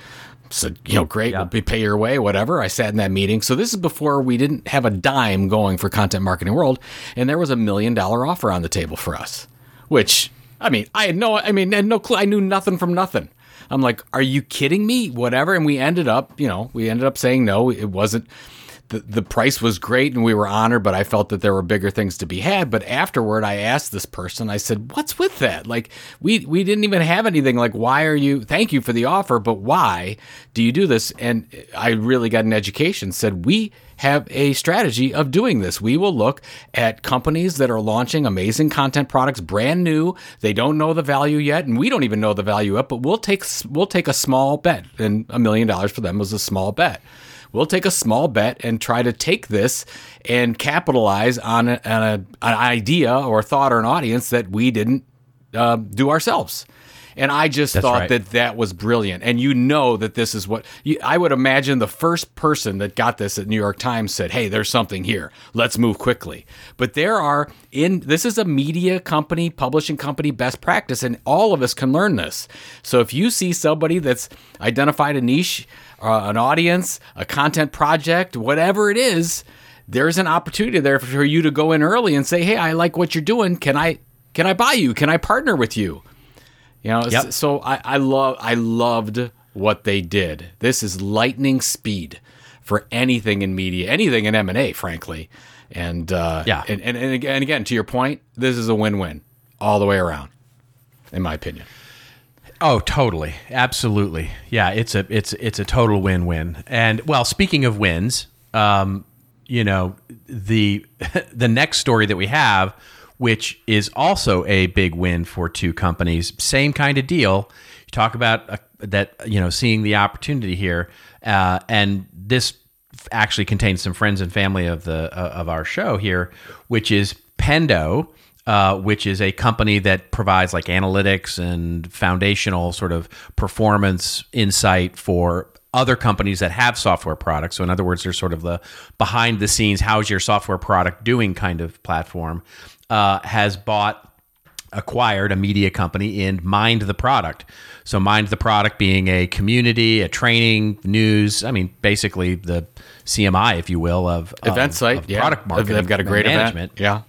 said, you know, great, yeah. we'll pay your way, whatever. I sat in that meeting. So this is before we didn't have a dime going for Content Marketing World, and there was a million dollar offer on the table for us, which I mean, I had no, I mean, had no clue. I knew nothing from nothing. I'm like, are you kidding me? Whatever. And we ended up, you know, we ended up saying no. It wasn't. The, the price was great and we were honored, but I felt that there were bigger things to be had. But afterward, I asked this person, I said, What's with that? Like, we, we didn't even have anything. Like, why are you, thank you for the offer, but why do you do this? And I really got an education, said, We have a strategy of doing this. We will look at companies that are launching amazing content products, brand new. They don't know the value yet, and we don't even know the value yet. But we'll take we'll take a small bet, and a million dollars for them was a small bet. We'll take a small bet and try to take this and capitalize on, a, a, an idea or thought or an audience that we didn't uh, do ourselves. And I just That's thought right. that that was brilliant. And you know that this is what you, I would imagine the first person that got this at New York Times said, "Hey, there's something here. Let's move quickly." But there are in this is a media company, publishing company best practice and all of us can learn this. So if you see somebody that's identified a niche, uh, an audience, a content project, whatever it is, there's an opportunity there for you to go in early and say, "Hey, I like what you're doing. Can I can I buy you? Can I partner with you?" You know, yep. so I, I love I loved what they did. This is lightning speed for anything in media, anything in M and A, frankly. And uh, Yeah. and, and and again, and again, to your point, this is a win-win all the way around, in my opinion. Oh, totally, absolutely. Yeah, it's a it's it's a total win-win. And well, speaking of wins, um, you know the the next story that we have, which is also a big win for two companies, same kind of deal. You talk about uh, that, you know, seeing the opportunity here, uh, and this actually contains some friends and family of the uh, of our show here, which is Pendo uh, which is a company that provides like analytics and foundational sort of performance insight for other companies that have software products. So, in other words, they're sort of the behind the scenes, how's your software product doing kind of platform, uh, has bought acquired a media company in Mind the Product. So Mind the Product being a community, a training, news, I mean basically the CMI if you will of Event site, of yeah. product marketing. They've got a great management event. Yeah.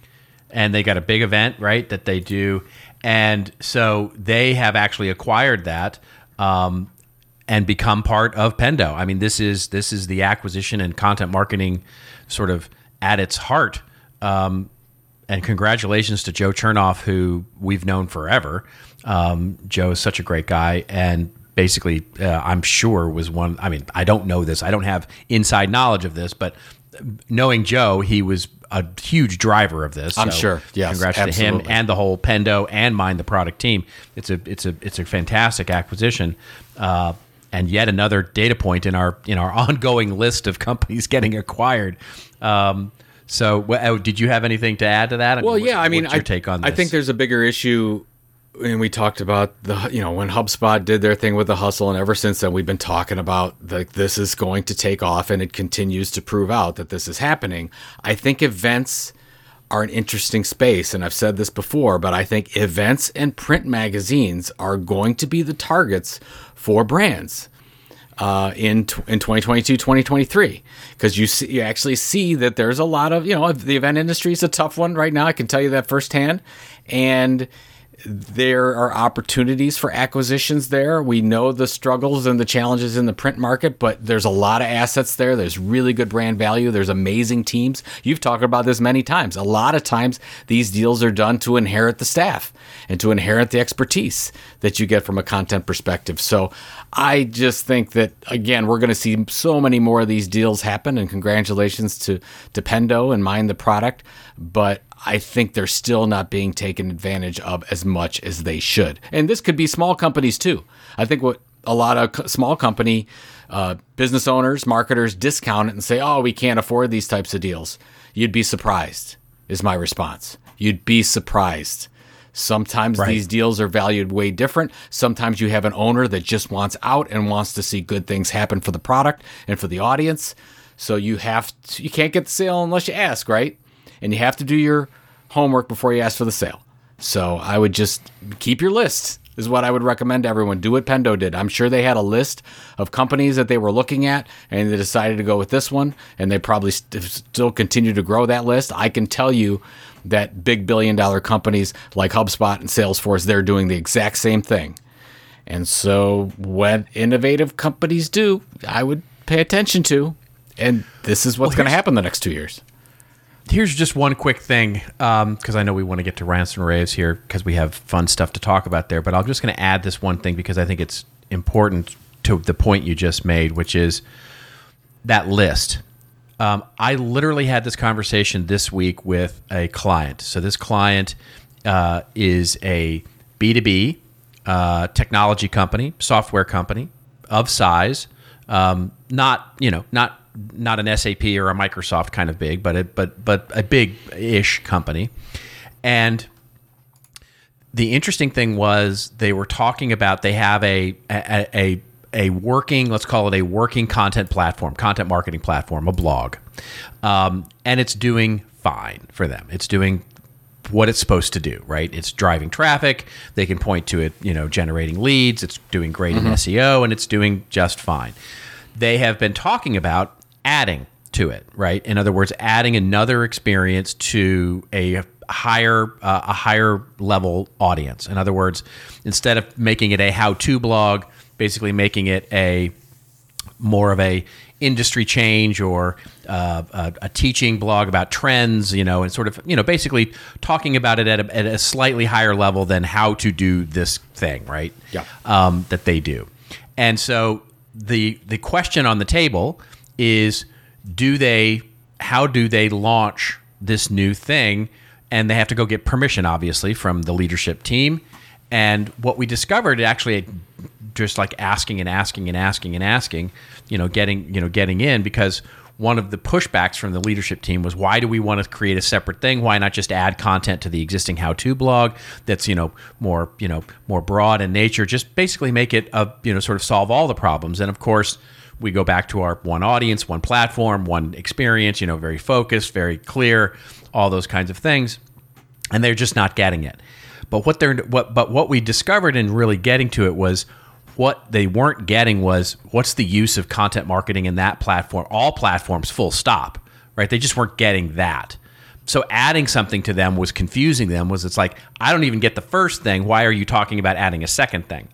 and they got a big event right that they do and so they have actually acquired that um, and become part of pendo i mean this is this is the acquisition and content marketing sort of at its heart um, and congratulations to joe chernov who we've known forever um, joe is such a great guy and basically uh, i'm sure was one i mean i don't know this i don't have inside knowledge of this but knowing joe he was a huge driver of this I'm So sure. Yes, congrats to him and the whole Pendo and Mind the Product team. It's a it's a it's a fantastic acquisition, uh, and yet another data point in our in our ongoing list of companies getting acquired. Um, so, oh, did you have anything to add to that? Well, yeah, I mean, I, take on this? I think there's a bigger issue, and we talked about the you know when HubSpot did their thing with the hustle, and ever since then we've been talking about like this is going to take off, and it continues to prove out that this is happening. I think events are an interesting space, and I've said this before, but I think events and print magazines are going to be the targets for brands uh, in in 2022 2023 because you see you actually see that there's a lot of you know the event industry is a tough one right now. I can tell you that firsthand. And there are opportunities for acquisitions there. We know the struggles and the challenges in the print market, but there's a lot of assets there. There's really good brand value. There's amazing teams. You've talked about this many times. A lot of times these deals are done to inherit the staff and to inherit the expertise that you get from a content perspective. So I just think that again, we're going to see so many more of these deals happen and congratulations to Dependo and Mind the Product, but I think they're still not being taken advantage of as much as they should. And this could be small companies too. I think what a lot of small company uh, business owners, marketers discount it and say, oh, we can't afford these types of deals. You'd be surprised, is my response. You'd be surprised. Sometimes these deals are valued way different. Sometimes you have an owner that just wants out and wants to see good things happen for the product and for the audience. So you have to, you can't get the sale unless you ask, right? And you have to do your homework before you ask for the sale. So I would just keep your list is what I would recommend to everyone. Do what Pendo did. I'm sure they had a list of companies that they were looking at and they decided to go with this one and they probably st- still continue to grow that list. I can tell you that big billion dollar companies like HubSpot and Salesforce, they're doing the exact same thing. And so, what innovative companies do, I would pay attention to. And this is what's going to happen the next two years. Here's just one quick thing, because I know we want to get to rants and raves here because we have fun stuff to talk about there. But I'm just going to add this one thing because I think it's important to the point you just made, which is that list. Um, I literally had this conversation this week with a client. So this client uh, is a B2B uh, technology company, software company of size, um, not you know not not an SAP or a Microsoft kind of big, but a, but but a big ish company, and the interesting thing was they were talking about they have a a, a a working let's call it a working content platform content marketing platform a blog. Um, and it's doing fine for them. It's doing what it's supposed to do right? It's driving traffic. They can point to it you know generating leads. It's doing great in seo and it's doing just fine. They have been talking about adding to it right in other words adding another experience to a higher uh, a higher level audience in other words instead of making it a how to blog basically making it a more of a industry change or uh, a, a teaching blog about trends, you know, and sort of, you know, basically talking about it at a, at a slightly higher level than how to do this thing, right? Yeah. Um, that they do. And so the the question on the table is do they how do they launch this new thing? And they have to go get permission obviously from the leadership team. And what we discovered actually just like asking and asking and asking and asking you know getting you know getting in because one of the pushbacks from the leadership team was why do we want to create a separate thing? Why not just add content to the existing how-to blog that's you know more you know more broad in nature? Just basically make it a you know sort of solve all the problems. And of course we go back to our one audience one platform one experience you know very focused very clear all those kinds of things. And they're just not getting it. But what they're what but what we discovered in really getting to it was what they weren't getting was what's the use of content marketing in that platform? All platforms full stop right? They just weren't getting that. So adding something to them was confusing them was it's like i don't even get the first thing. Why are you talking about adding a second thing?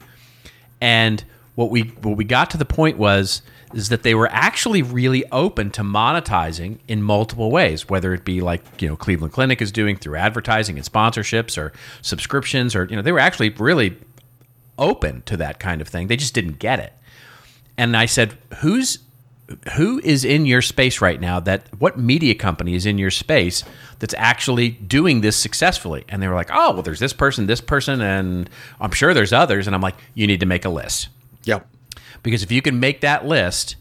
And what we what we got to the point was is that they were actually really open to monetizing in multiple ways, whether it be like you know Cleveland Clinic is doing through advertising and sponsorships or subscriptions, or you know they were actually really open to that kind of thing. They just didn't get it. And I said, "Who's who is in your space right now? That what media company is in your space that's actually doing this successfully?" And they were like, "Oh, well, there's this person, this person, and I'm sure there's others." And I'm like, "You need to make a list." Yep. Because if you can make that list,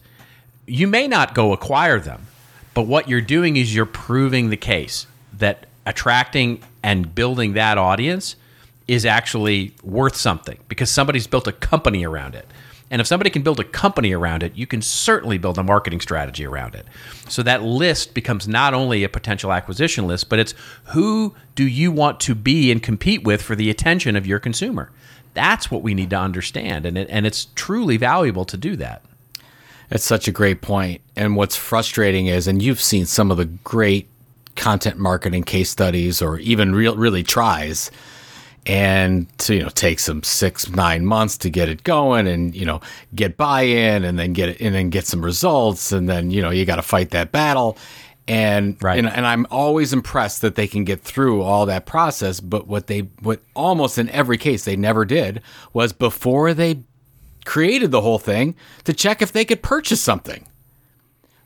you may not go acquire them, but what you're doing is you're proving the case that attracting and building that audience is actually worth something because somebody's built a company around it. And if somebody can build a company around it, you can certainly build a marketing strategy around it. So that list becomes not only a potential acquisition list, but it's who do you want to be and compete with for the attention of your consumer? That's what we need to understand. And, it, and it's truly valuable to do that. It's such a great point. And what's frustrating is, and you've seen some of the great content marketing case studies or even real, really tries and to you know take some six nine months to get it going and you know get buy-in and then get it and then get some results and then you know you got to fight that battle and, Right. and and I'm always impressed that they can get through all that process but what they what almost in every case they never did was before they created the whole thing to check if they could purchase something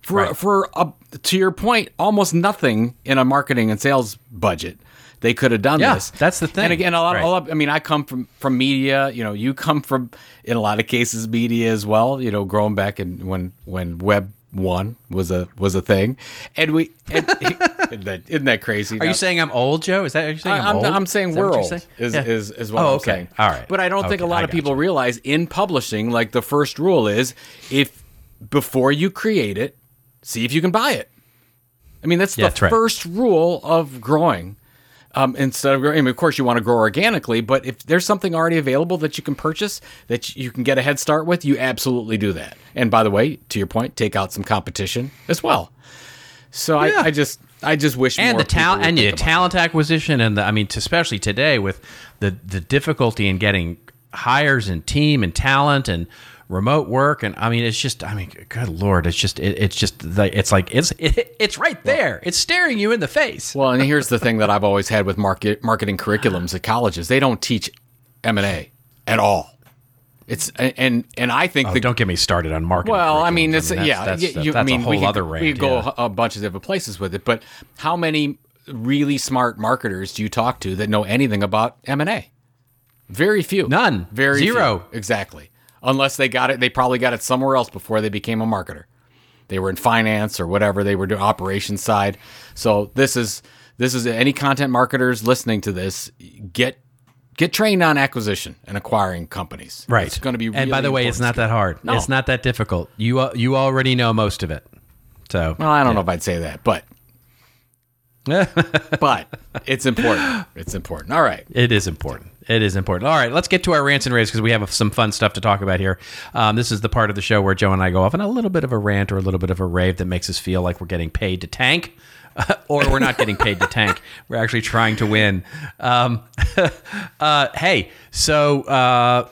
for Right. for a, to your point, almost nothing in a marketing and sales budget. They could have done Yeah, this. that's the thing. And again, a lot, Right. a lot. I mean, I come from from media. You know, you come from in a lot of cases media as well. You know, growing back in when when web one was a was a thing, and we and, isn't, that, isn't that crazy? Are you saying I'm old, Joe? Is that what you're saying? I- I'm, I'm, old? I'm saying Is that what we're old saying? is, Yeah. is is what Oh, I'm okay. saying. All right. But I don't think a lot of people you. realize in publishing, like the first rule is if before you create it, see if you can buy it. I mean, that's Yeah, the that's right. first rule of growing. Um, instead of growing, I mean, of course, you want to grow organically, but if there's something already available that you can purchase that you can get a head start with, you absolutely do that. And by the way, to your point, take out some competition as well. So I, I just, I just wish and the talent and the talent acquisition and the, I mean, especially today with the the difficulty in getting hires and team and talent and remote work and I mean it's just I mean good lord it's just it, it's just like it's like it's it, it's right there it's staring you in the face Well, and here's the thing that I've always had with market marketing curriculums at colleges: they don't teach M and A at all. It's and and I think oh, the don't get me started on marketing well, I mean, it's that's- yeah, that's, that's, you, I mean, whole we could, other we could go yeah. a a bunch of different places with it, but how many really smart marketers do you talk to that know anything about M and A? Very few. None. Very Zero. few. Exactly. Unless they got it, they probably got it somewhere else before they became a marketer. They were in finance or whatever. They were doing operations side. So this is this is any content marketers listening to this get get trained on acquisition and acquiring companies. right It's going to be. and by the way it's not that hard No. it's not that difficult you uh, you already know most of it so Well, I don't know if I'd say that, but but it's important. It's important. All right. It is important. It is important. All right, let's get to our rants and raves because we have some fun stuff to talk about here. Um, this is the part of the show where Joe and I go off on a little bit of a rant or a little bit of a rave that makes us feel like we're getting paid to tank. or we're not getting paid to tank. We're actually trying to win. Um, uh, hey, so uh,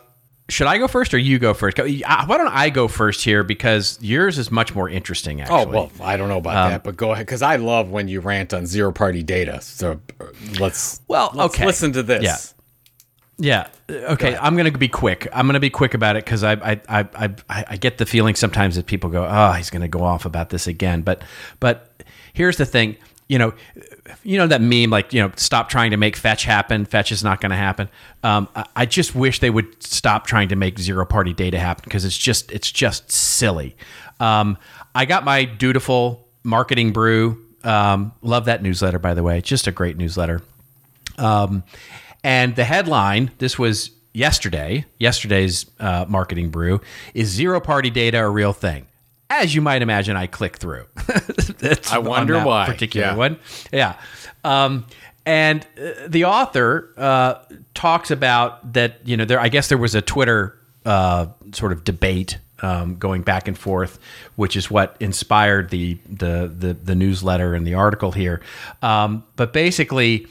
should I go first or you go first? Uh, Why don't I go first here because yours is much more interesting. Actually, Oh well, I don't know about that, but go ahead because I love when you rant on zero party data. So uh, let's Well, let's okay. listen to this. Yeah. Yeah. Uh, Okay. I'm going to be quick. I'm going to be quick about it because I, I, I, I, I get the feeling sometimes that people go, "Oh, he's going to go off about this again." But, but here's the thing. You know, you know that meme like you know, stop trying to make fetch happen. Fetch is not going to happen. Um, I, just wish they would stop trying to make zero party data happen because it's just it's just silly. Um, I got my dutiful marketing brew. Um, love that newsletter, by the way. Just a great newsletter. Um, and the headline, this was yesterday, yesterday's uh, marketing brew, is zero party data a real thing? As you might imagine, I click through. I on wonder why. Particular Yeah. one. Yeah. Um, and uh, the author uh, talks about that, you know, there, I guess there was a Twitter uh, sort of debate um, going back and forth, which is what inspired the, the, the, the newsletter and the article here. Um, but basically,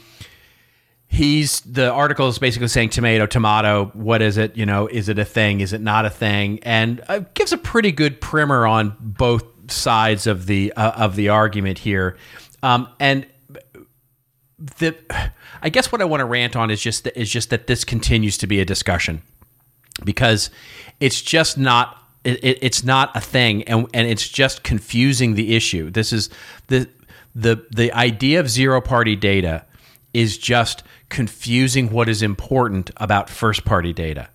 he's the article is basically saying tomato tomato what is it? You know is it a thing? Is it not a thing? And uh, gives a pretty good primer on both sides of the uh, of the argument here. Um, and the i guess what i want to rant on is just is just that this continues to be a discussion. Because it's just not it, it- it's not a thing and and it's just confusing the issue. This is the the the idea of zero party data is just confusing what is important about first party data.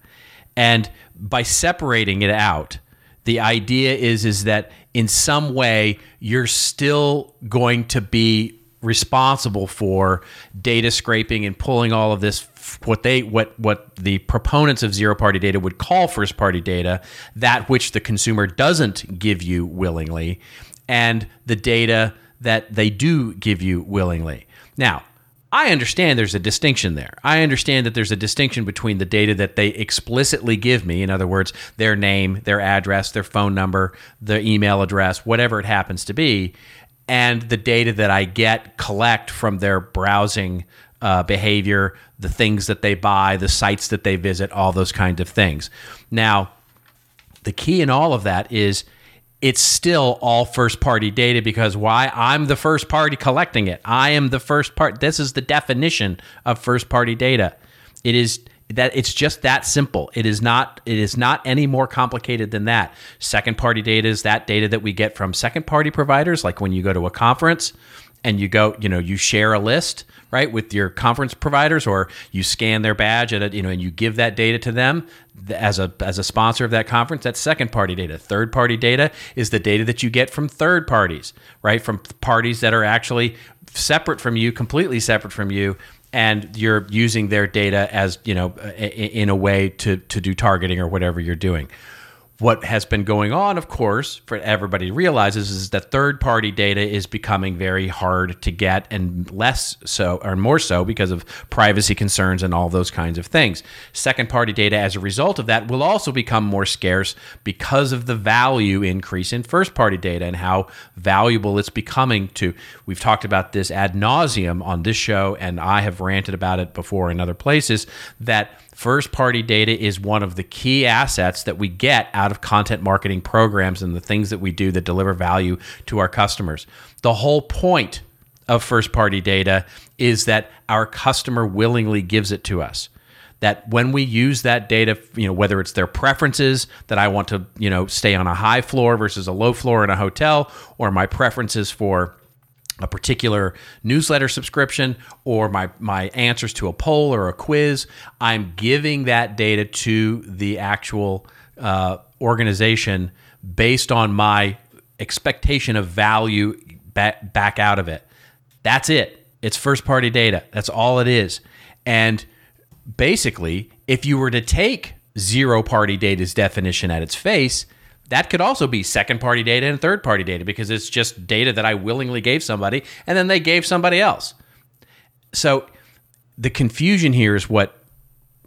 And by separating it out the idea is is that in some way you're still going to be responsible for data scraping and pulling all of this what they what what the proponents of zero party data would call first party data that which the consumer doesn't give you willingly and the data that they do give you willingly. Now I understand there's a distinction there. I understand that there's a distinction between the data that they explicitly give me, in other words, their name, their address, their phone number, their email address, whatever it happens to be, and the data that I get, collect from their browsing uh, behavior, the things that they buy, the sites that they visit, all those kinds of things. Now, the key in all of that is it's still all first party data because why? I'm the first party collecting it. I am the first part this is the definition of first party data. It is that it's just that simple. It is not it is not any more complicated than that. Second party data is that data that we get from second party providers like when you go to a conference and you go, you know, you share a list, right, with your conference providers, or you scan their badge at a, you know, and you give that data to them as a as a sponsor of that conference. That's second party data. Third party data is the data that you get from third parties, right, from parties that are actually separate from you, completely separate from you. And you're using their data as you know, in a way to to do targeting or whatever you're doing what has been going on, of course, for everybody realizes is that third party data is becoming very hard to get and less so or more so because of privacy concerns and all those kinds of things. Second party data, as a result of that, will also become more scarce because of the value increase in first party data and how valuable it's becoming to. We've talked about this ad nauseum on this show, and I have ranted about it before in other places that First party data is one of the key assets that we get out of content marketing programs and the things that we do that deliver value to our customers. The whole point of first party data is that our customer willingly gives it to us. That when we use that data, you know, whether it's their preferences that I want to, you know, stay on a high floor versus a low floor in a hotel, or my preferences for a particular newsletter subscription or my my answers to a poll or a quiz i'm giving that data to the actual uh, organization based on my expectation of value back, back out of it. That's it. It's first party data. That's all it is. And basically if you were to take zero party data's definition at its face that could also be second party data and third party data because it's just data that I willingly gave somebody and then they gave somebody else. So the confusion here is what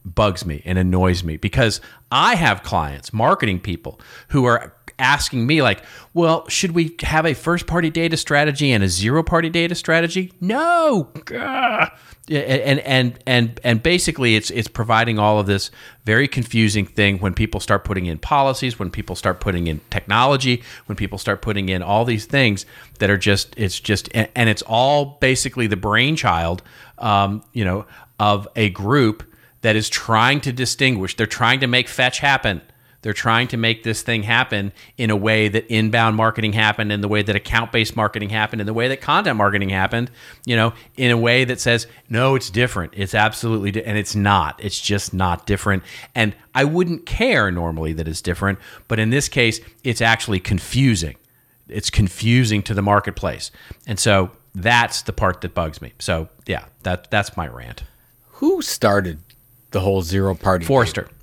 bugs me and annoys me because I have clients, marketing people who are asking me like, well, should we have a first party data strategy and a zero party data strategy? No. Gah. And and and and basically it's it's providing all of this very confusing thing when people start putting in policies when people start putting in technology when people start putting in all these things that are just it's just and, it's all basically the brainchild um, you know of a group that is trying to distinguish they're trying to make fetch happen they're trying to make this thing happen in a way that inbound marketing happened, in the way that account based marketing happened, in the way that content marketing happened, you know, in a way that says, no, it's different. It's absolutely, di-. and it's not. It's just not different. And I wouldn't care normally that it's different, but in this case, it's actually confusing. It's confusing to the marketplace. And so that's the part that bugs me. So yeah, that that's my rant. Who started the whole zero party? Forrester. data?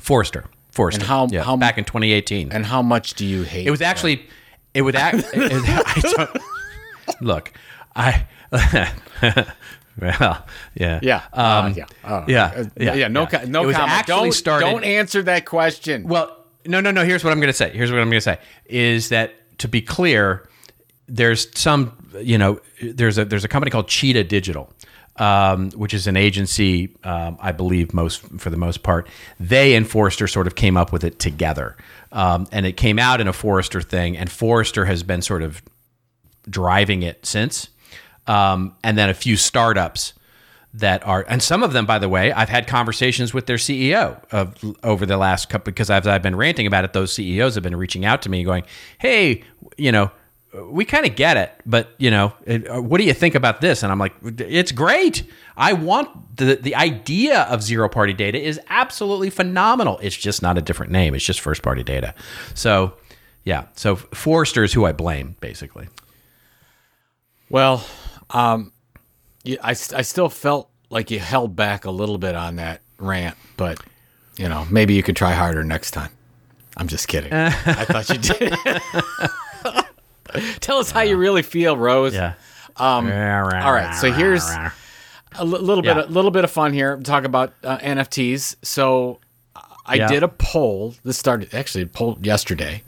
Forrester. Forrester. Forrester. And how- yeah, how- back in 2018. And how much do you hate? It was actually, it would act. I don't, look, I. well, yeah, Yeah. um, Uh, yeah. Uh, yeah, uh, yeah, yeah. No, yeah. no It was comment. actually Don't, started- don't answer that question. Well, no, no, no. Here's what I'm going to say. Here's what I'm going to say is that to be clear, there's some, you know, there's a there's a company called Cheetah Digital, um, which is an agency, um, I believe most for the most part. They and Forrester sort of came up with it together, um, and it came out in a Forrester thing, and Forrester has been sort of driving it since, um, and then a few startups that are, and some of them, by the way, I've had conversations with their CEO of over the last couple because I've, I've been ranting about it. Those CEOs have been reaching out to me, going, "Hey, you know." We kind of get it, but you know, uh, what do you think about this? And I'm like, it's great. I want the the idea of zero party data is absolutely phenomenal. It's just not a different name. It's just first party data. So, yeah. So Forrester is who I blame, basically. Well, um, I, I still felt like you held back a little bit on that rant, but you know, maybe you could try harder next time. I'm just kidding. I thought you did. Tell us how you really feel, Rose. Yeah. Um, all right. So here's a little bit, Yeah. a little bit of fun here. Talk about uh, NFTs. So I Yeah. did a poll. This started actually a poll yesterday,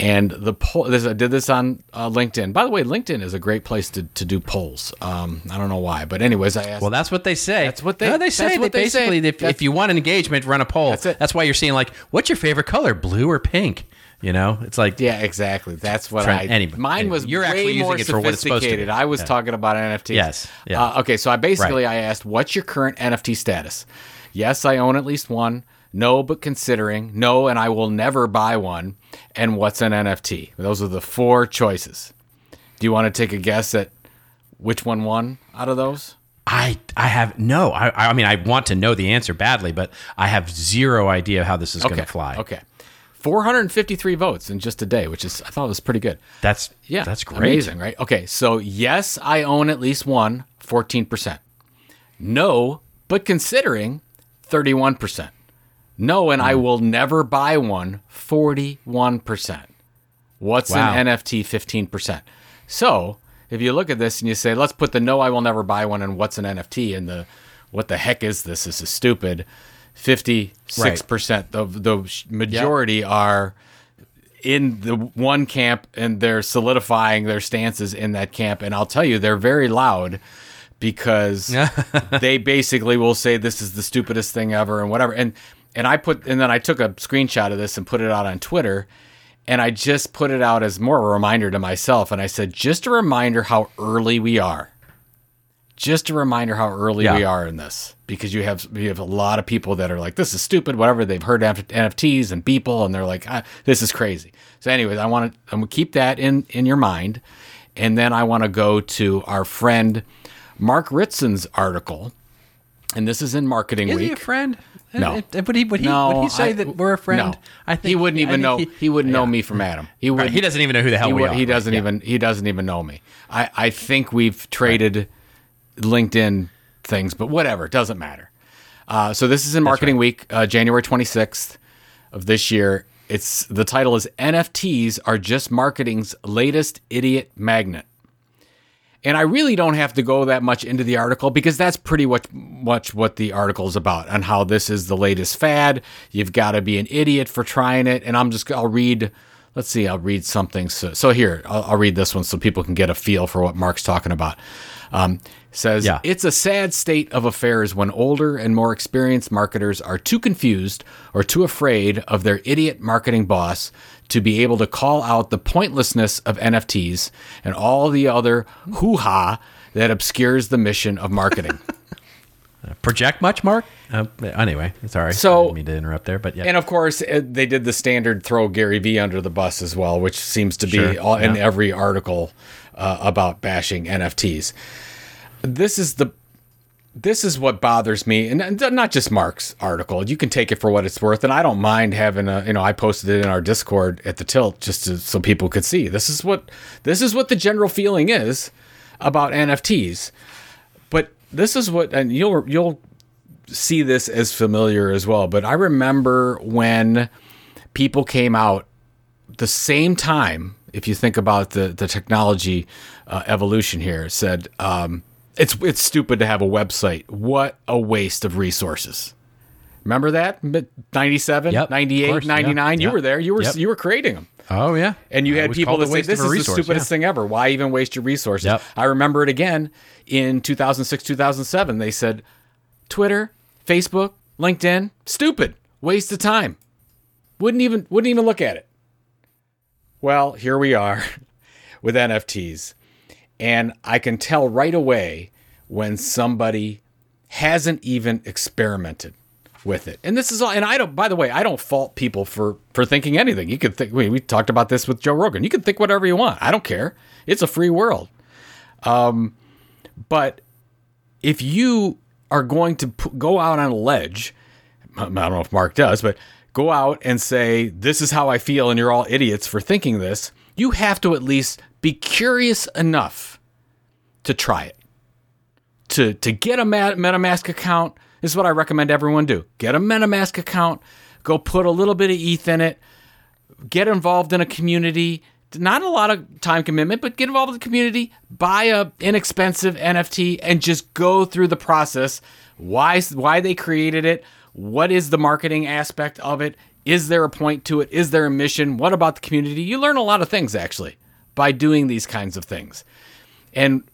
and the poll. This, I did this on uh, LinkedIn. By the way, LinkedIn is a great place to, to do polls. Um, I don't know why, but anyways, I asked. Well, that's what they say. That's what they- No, they that's say. what they they say. basically, if, if you want an engagement, run a poll. That's it. That's why you're seeing like, what's your favorite color, blue or pink? You know, it's like yeah, exactly. That's what Trent, I. anyway, mine anyway, was you're way actually using more it for what it's supposed to be. sophisticated. I was Yeah. talking about NFTs. Yes, yeah. Uh, okay, so I basically Right. I asked, "What's your current NFT status?" Yes, I own at least one. No, but considering. No, and I will never buy one. And what's an NFT? Those are the four choices. Do you want to take a guess at which one won out of those? I I have no. I I mean, I want to know the answer badly, but I have zero idea how this is going to fly. Okay. 453 votes in just a day, which is I thought was pretty good. That's Yeah. that's great. Amazing, right? Okay, so yes, I own at least one, 14%. No, but considering 31%. No, and Hmm. I will never buy one, 41%. What's Wow. an NFT, 15%. So if you look at this and you say, let's put the no, I will never buy one, and what's an NFT, and the what the heck is this? This is stupid. 56% of the majority are in the one camp and they're solidifying their stances in that camp. And I'll tell you, they're very loud because they basically will say this is the stupidest thing ever and whatever. And and I put and then I took a screenshot of this and put it out on Twitter. And I just put it out as more a reminder to myself. And I said, just a reminder how early we are. Just a reminder how early Yeah. we are in this, because you have you have a lot of people that are like, "This is stupid," whatever. They've heard F- NFTs and people, and they're like, ah, "This is crazy." So, anyways, I want to I'm gonna keep that in in your mind, and then I want to go to our friend Mark Ritson's article, and this is in Marketing Is Week. he a friend? No. Uh, Would he would he no, would he say I- that we're a friend? No. I think he wouldn't even know. think He, wouldn't know yeah. me from Adam. He would. Right, He doesn't even know who the hell he, we would- are. he doesn't right? even he doesn't even know me. I, I think we've traded LinkedIn things, but whatever, it doesn't matter. Uh, so this is in Marketing Week, uh, January 26th of this year. It's the title is NFTs are just marketing's latest idiot magnet. And I really don't have to go that much into the article because that's pretty much, much what the article is about and how this is the latest fad. You've got to be an idiot for trying it. And I'm just, I'll read, let's see, I'll read something. So, so here, I'll, I'll read this one so people can get a feel for what Mark's talking about. Um, says, Yeah. It's a sad state of affairs when older and more experienced marketers are too confused or too afraid of their idiot marketing boss to be able to call out the pointlessness of NFTs and all the other hoo ha that obscures the mission of marketing. Project much, Mark? Uh, anyway, sorry. So- I didn't mean to interrupt there, but yeah. and of course, uh, they did the standard throw Gary Vee under the bus as well, which seems to be Sure, all, in every article uh, about bashing NFTs. This is the this is what bothers me, and not just Mark's article. You can take it for what it's worth, and I don't mind having a. You know, I posted it in our Discord at the tilt just to, so people could see. This is what this is what the general feeling is about NFTs. But this is what, and you'll you'll see this as familiar as well. But I remember when people came out the same time. If you think about the the technology uh, evolution here, said um, it's it's stupid to have a website. What a waste of resources. Remember that? 97, Yep, 98, course, yeah, 99. You yeah. were there. You were Yep. you were creating them. oh, yeah. And you It had people that say this is a the stupidest yeah. thing ever. Why even waste your resources? Yep. I remember it again in 2006, 2007. They said Twitter, Facebook, LinkedIn, stupid, waste of time. Wouldn't even wouldn't even look at it. Well, here we are with NFTs. And I can tell right away when somebody hasn't even experimented with it. And this is all and I don't by the way, I don't fault people for for thinking anything. You could think we, we talked about this with Joe Rogan. You can think whatever you want. I don't care. It's a free world. Um but if you are going to go out on a ledge, I don't know if Mark does, but go out and say, This is how I feel, and you're all idiots for thinking this, you have to at least be curious enough to try it. To, to get a MetaMask account, this is what I recommend everyone do. Get a MetaMask account, go put a little bit of ETH in it, get involved in a community. Not a lot of time commitment, but get involved in the community, buy a inexpensive NFT, and just go through the process. Why why they created it? What is the marketing aspect of it? Is there a point to it? Is there a mission? What about the community? You learn a lot of things actually by doing these kinds of things. And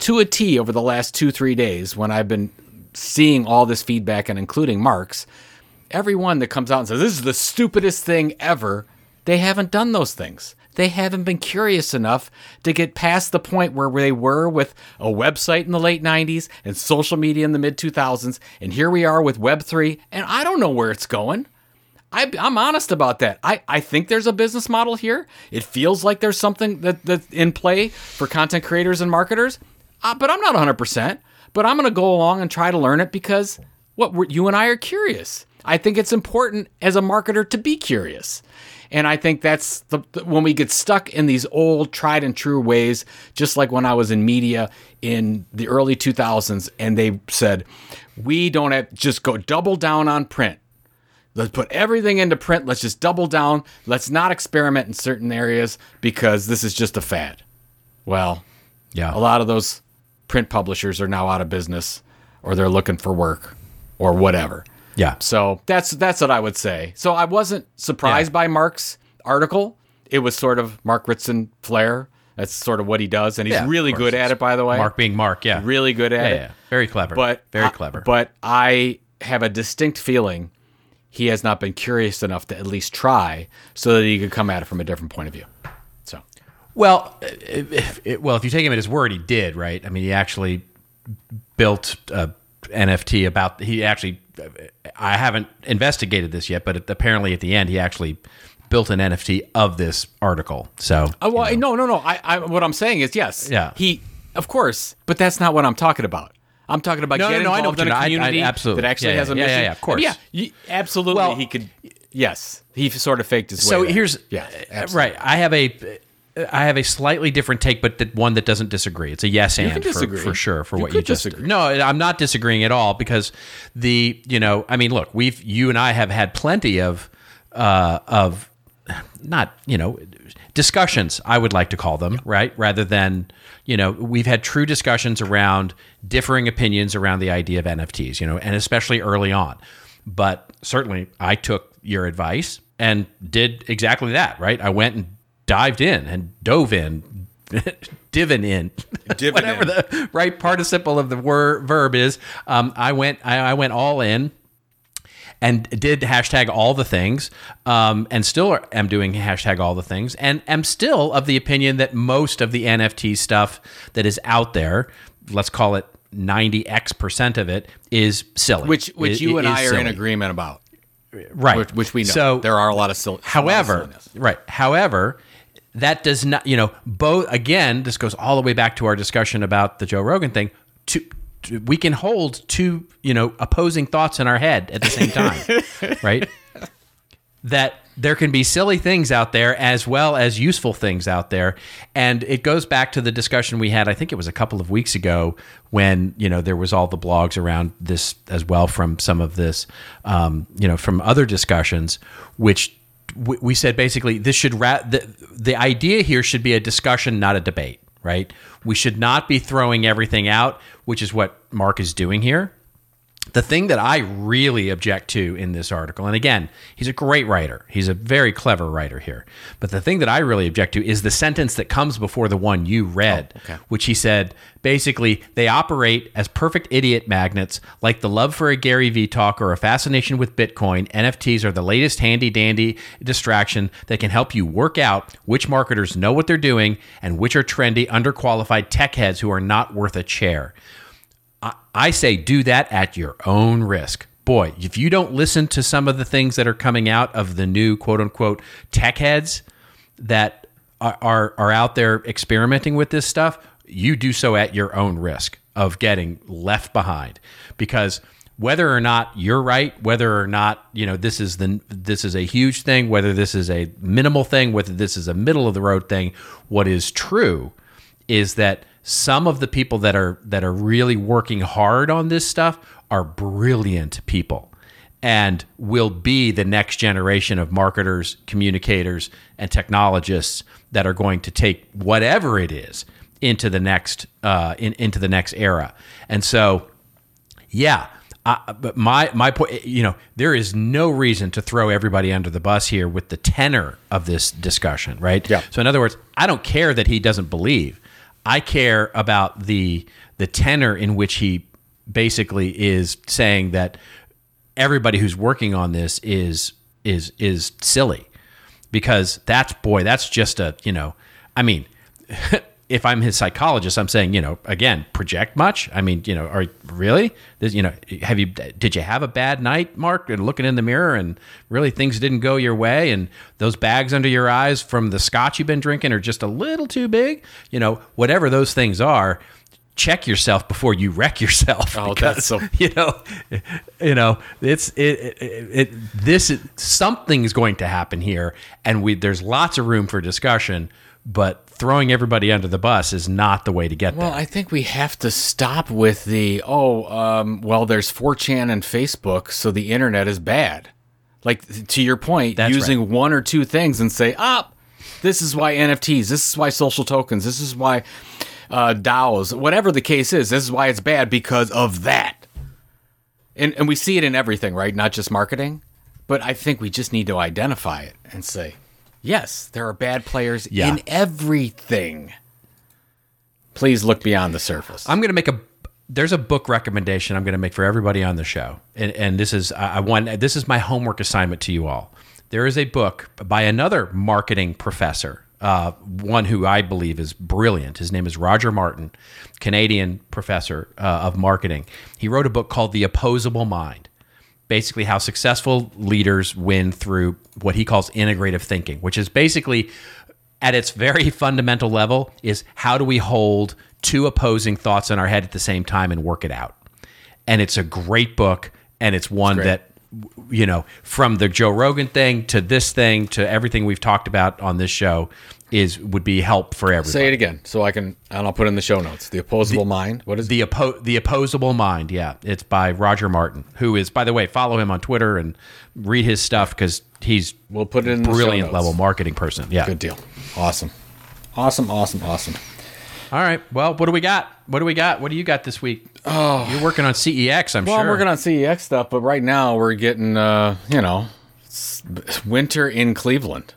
to a T over the last two, three days, when I've been seeing all this feedback and including Mark's, everyone that comes out and says, This is the stupidest thing ever, they haven't done those things. They haven't been curious enough to get past the point where they were with a website in the late 90s and social media in the mid 2000s. And here we are with Web3, and I don't know where it's going. I, I'm honest about that. I, I think there's a business model here. It feels like there's something that, that's in play for content creators and marketers, uh, but I'm not 100%. But I'm going to go along and try to learn it because what you and I are curious. I think it's important as a marketer to be curious. And I think that's the- when we get stuck in these old, tried and true ways, just like when I was in media in the early 2000s, and they said, we don't have, just go double down on print. Let's put everything into print. Let's just double down. Let's not experiment in certain areas because this is just a fad. Well, Yeah. a lot of those print publishers are now out of business or they're looking for work or whatever. Yeah. So that's that's what I would say. So I wasn't surprised Yeah. by Mark's article. It was sort of Mark Ritson flair. That's sort of what he does, and he's Yeah, really good at it. By the way, Mark being Mark, yeah. really good at Yeah, it. yeah. Very clever. But very I- clever. But I have a distinct feeling he has not been curious enough to at least try, so that he could come at it from a different point of view. So Well, if, if, well, if you take him at his word, he did, right? I mean, he actually built a NFT about. He actually, I haven't investigated this yet, but apparently at the end, he actually built an NFT of this article. So, Uh, well, no, no, no. I, I, what I'm saying is, yes, Yeah. he, of course, but that's not what I'm talking about. I'm talking about No, no, getting no, I know involved what in a you're- I- I- community absolutely. that actually Yeah, has a yeah, yeah, mission. yeah, of course. Yeah, absolutely. Well- he could. Yes, he sort of faked his way. so here's yeah, uh, absolutely. right. I have a. I have a slightly different take, but that one that doesn't disagree. It's a yes and for, for sure for You what you just. disagree. No, I'm not disagreeing at all because the you know I mean look we've you and I have had plenty of uh, of not you know discussions i would like to call them right rather than you know we've had true discussions around differing opinions around the idea of nfts you know and especially early on. But certainly i took your advice and did exactly that right? I went and dived in and dove in divin in Divin whatever in. the right participle of the word verb is. Um, i went I, I went all in and did hashtag all the things um, and still am doing hashtag all the things and am still of the opinion that most of the nft stuff that is out there let's call it 90x percent of it is silly which which you it and I are in agreement about, right which, which we know. so there are a lot of silly. However, of right. However, that does not, you know, both again, this goes all the way back to our discussion about the Joe Rogan thing. To- we can hold two, you know, opposing thoughts in our head at the same time, right? That there can be silly things out there as well as useful things out there, and it goes back to the discussion we had. I think it was a couple of weeks ago when you know there was all the blogs around this as well from some of this, um, you know, from other discussions, which we we said basically this should ra- the, the idea here should be a discussion not a debate right? We should not be throwing everything out which is what mark is doing here the thing that I really object to in this article, and again, he's a great writer. He's a very clever writer here. But the thing that I really object to is the sentence that comes before the one you read, oh, okay. which he said basically they operate as perfect idiot magnets, like the love for a Gary Vee talk or a fascination with Bitcoin. NFTs are the latest handy dandy distraction that can help you work out which marketers know what they're doing and which are trendy, underqualified tech heads who are not worth a chair. I say do that at your own risk. Boy, if you don't listen to some of the things that are coming out of the new quote unquote tech heads that are, are, are out there experimenting with this stuff, you do so at your own risk of getting left behind. Because whether or not you're right, whether or not, you know, this is the this is a huge thing, whether this is a minimal thing, whether this is a middle of the road thing, what is true is that some of the people that are that are really working hard on this stuff are brilliant people and will be the next generation of marketers, communicators, and technologists that are going to take whatever it is into the next uh, in, into the next era. And so, yeah. I, but my my point, you know, there is no reason to throw everybody under the bus here with the tenor of this discussion, right? Yeah. So in other words, I don't care that he doesn't believe. I care about the the tenor in which he basically is saying that everybody who's working on this is is is silly. Because that's boy that's just a you know i mean if i'm his psychologist i'm saying you know again project much? I mean you know are really? This you know have you did you have a bad night mark and looking in the mirror and really things didn't go your way and those bags under your eyes from the scotch you've been drinking are just a little too big? You know whatever those things are check yourself before you wreck yourself. Oh, because, that's so- you know you know it's it, it, it this is, something's going to happen here and we there's lots of room for discussion but throwing everybody under the bus is not the way to get Well, there Well, I think we have to stop with the oh, um, well, there's 4chan and Facebook, so the internet is bad. Like to your point, That's using one or two things and say, ah, this is why NFTs, this is why social tokens, this is why uh, DAOs, whatever the case is, this is why it's bad because of that. And and we see it in everything, right? Not just marketing, but I think we just need to identify it and say, yes, there are bad players Yeah. in everything. Please look beyond the surface. i'm going to make a there's a book recommendation i'm going to make for everybody on the show and and this is i want this is my homework assignment to you all there is a book by another marketing professor uh, one who I believe is brilliant. His name is Roger Martin, Canadian professor uh, of marketing. He wrote a book called The Opposable Mind. Basically, how successful leaders win through what he calls integrative thinking, which is basically at its very fundamental level is how do we hold two opposing thoughts in our head at the same time and work it out. And it's a great book, and it's one great. that you know, from the Joe Rogan thing to this thing to everything we've talked about on this show is would be help for everybody. Say it again, so I can, and I'll put in the show notes. The opposable mind. What is The oppo- the opposable mind, yeah, it's by Roger Martin, who is, by the way, follow him on Twitter and read his stuff because he's We'll put it in the brilliant level marketing person. Yeah. Good deal. Awesome. Awesome. Awesome. Awesome. All right. Well, what do we got? What do we got? What do you got this week? Oh, you're working on CEX. I'm Well, sure. Well, I'm working on CEX stuff, but right now we're getting, uh, you know, winter in Cleveland.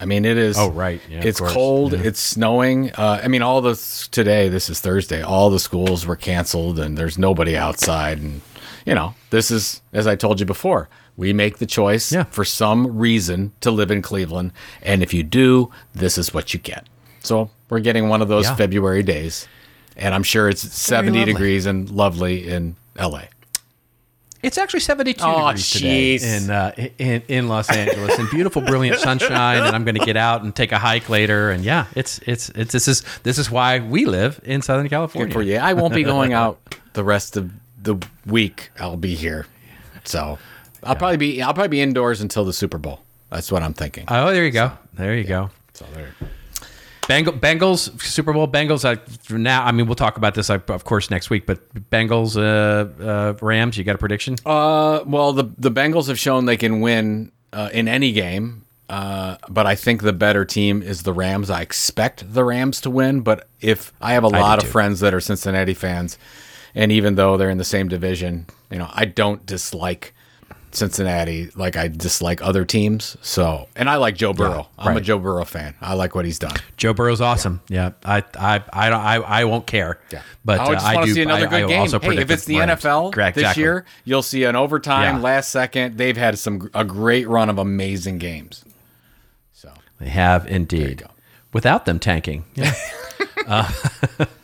I mean, it is. Oh, right. Yeah, it's course. cold. It's snowing. Uh, I mean, all the today. This is Thursday. All the schools were canceled, and there's nobody outside. And you know, this is as I told you before. We make the choice Yeah. for some reason to live in Cleveland, and if you do, this is what you get. So we're getting one of those Yeah. February days, and I'm sure it's 70 lovely. degrees and lovely in LA. It's actually 72 Oh, degrees today in, uh, in in Los Angeles, and beautiful, brilliant sunshine. And I'm going to get out and take a hike later. And yeah, it's it's it's this is this is why we live in Southern California. for you. I won't be going out the rest of the week. I'll be here, so I'll probably be I'll probably be indoors until the Super Bowl. That's what I'm thinking. Oh, there you go. There you go. So there. Bengal, Bengals Super Bowl Bengals. I, now, I mean, we'll talk about this, of course, next week. But Bengals uh, uh, Rams. You got a prediction? Uh, well, the the Bengals have shown they can win uh, in any game. Uh, but I think the better team is the Rams. I expect the Rams to win, but if I have a lot of too. friends that are Cincinnati fans, and even though they're in the same division, you know, I don't dislike Cincinnati like I dislike other teams. So, and I like Joe Burrow. I'm a. Joe Burrow fan. I like what he's done. Joe Burrow's awesome. Yeah, I, I, I don't, I, I won't care. Yeah, but I uh, just I want do. to see another I, good I game. Also hey, if it's the Rams. NFL Correct, this exactly. year, you'll see an overtime, Yeah. last second. They've had some a great run of amazing games. So They have indeed. go. Without them tanking. Yeah. Uh,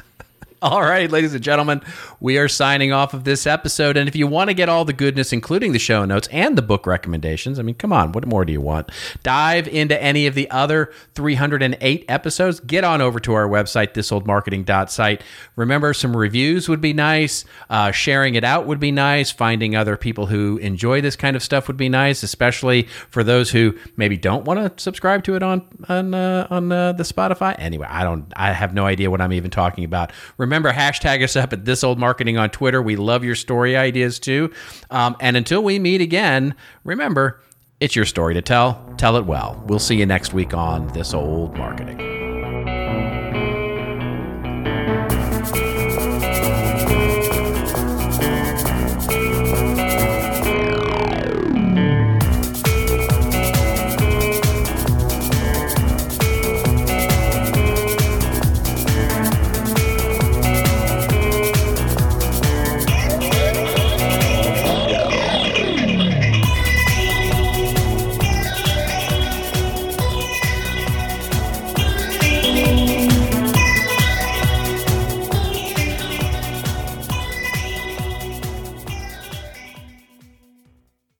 all right, ladies and gentlemen, we are signing off of this episode. And if you want to get all the goodness, including the show notes and the book recommendations, I mean, come on, what more do you want? Dive into any of the other 308 episodes. Get on over to our website, thisoldmarketing.site. Remember, some reviews would be nice. Uh, sharing it out would be nice. Finding other people who enjoy this kind of stuff would be nice, especially for those who maybe don't want to subscribe to it on on uh, on uh, the Spotify. Anyway, I don't. I have no idea what I'm even talking about. Remember, hashtag us up at this old marketing on Twitter. We love your story ideas too. Um, and until we meet again, remember, it's your story to tell. Tell it well. We'll see you next week on this old marketing.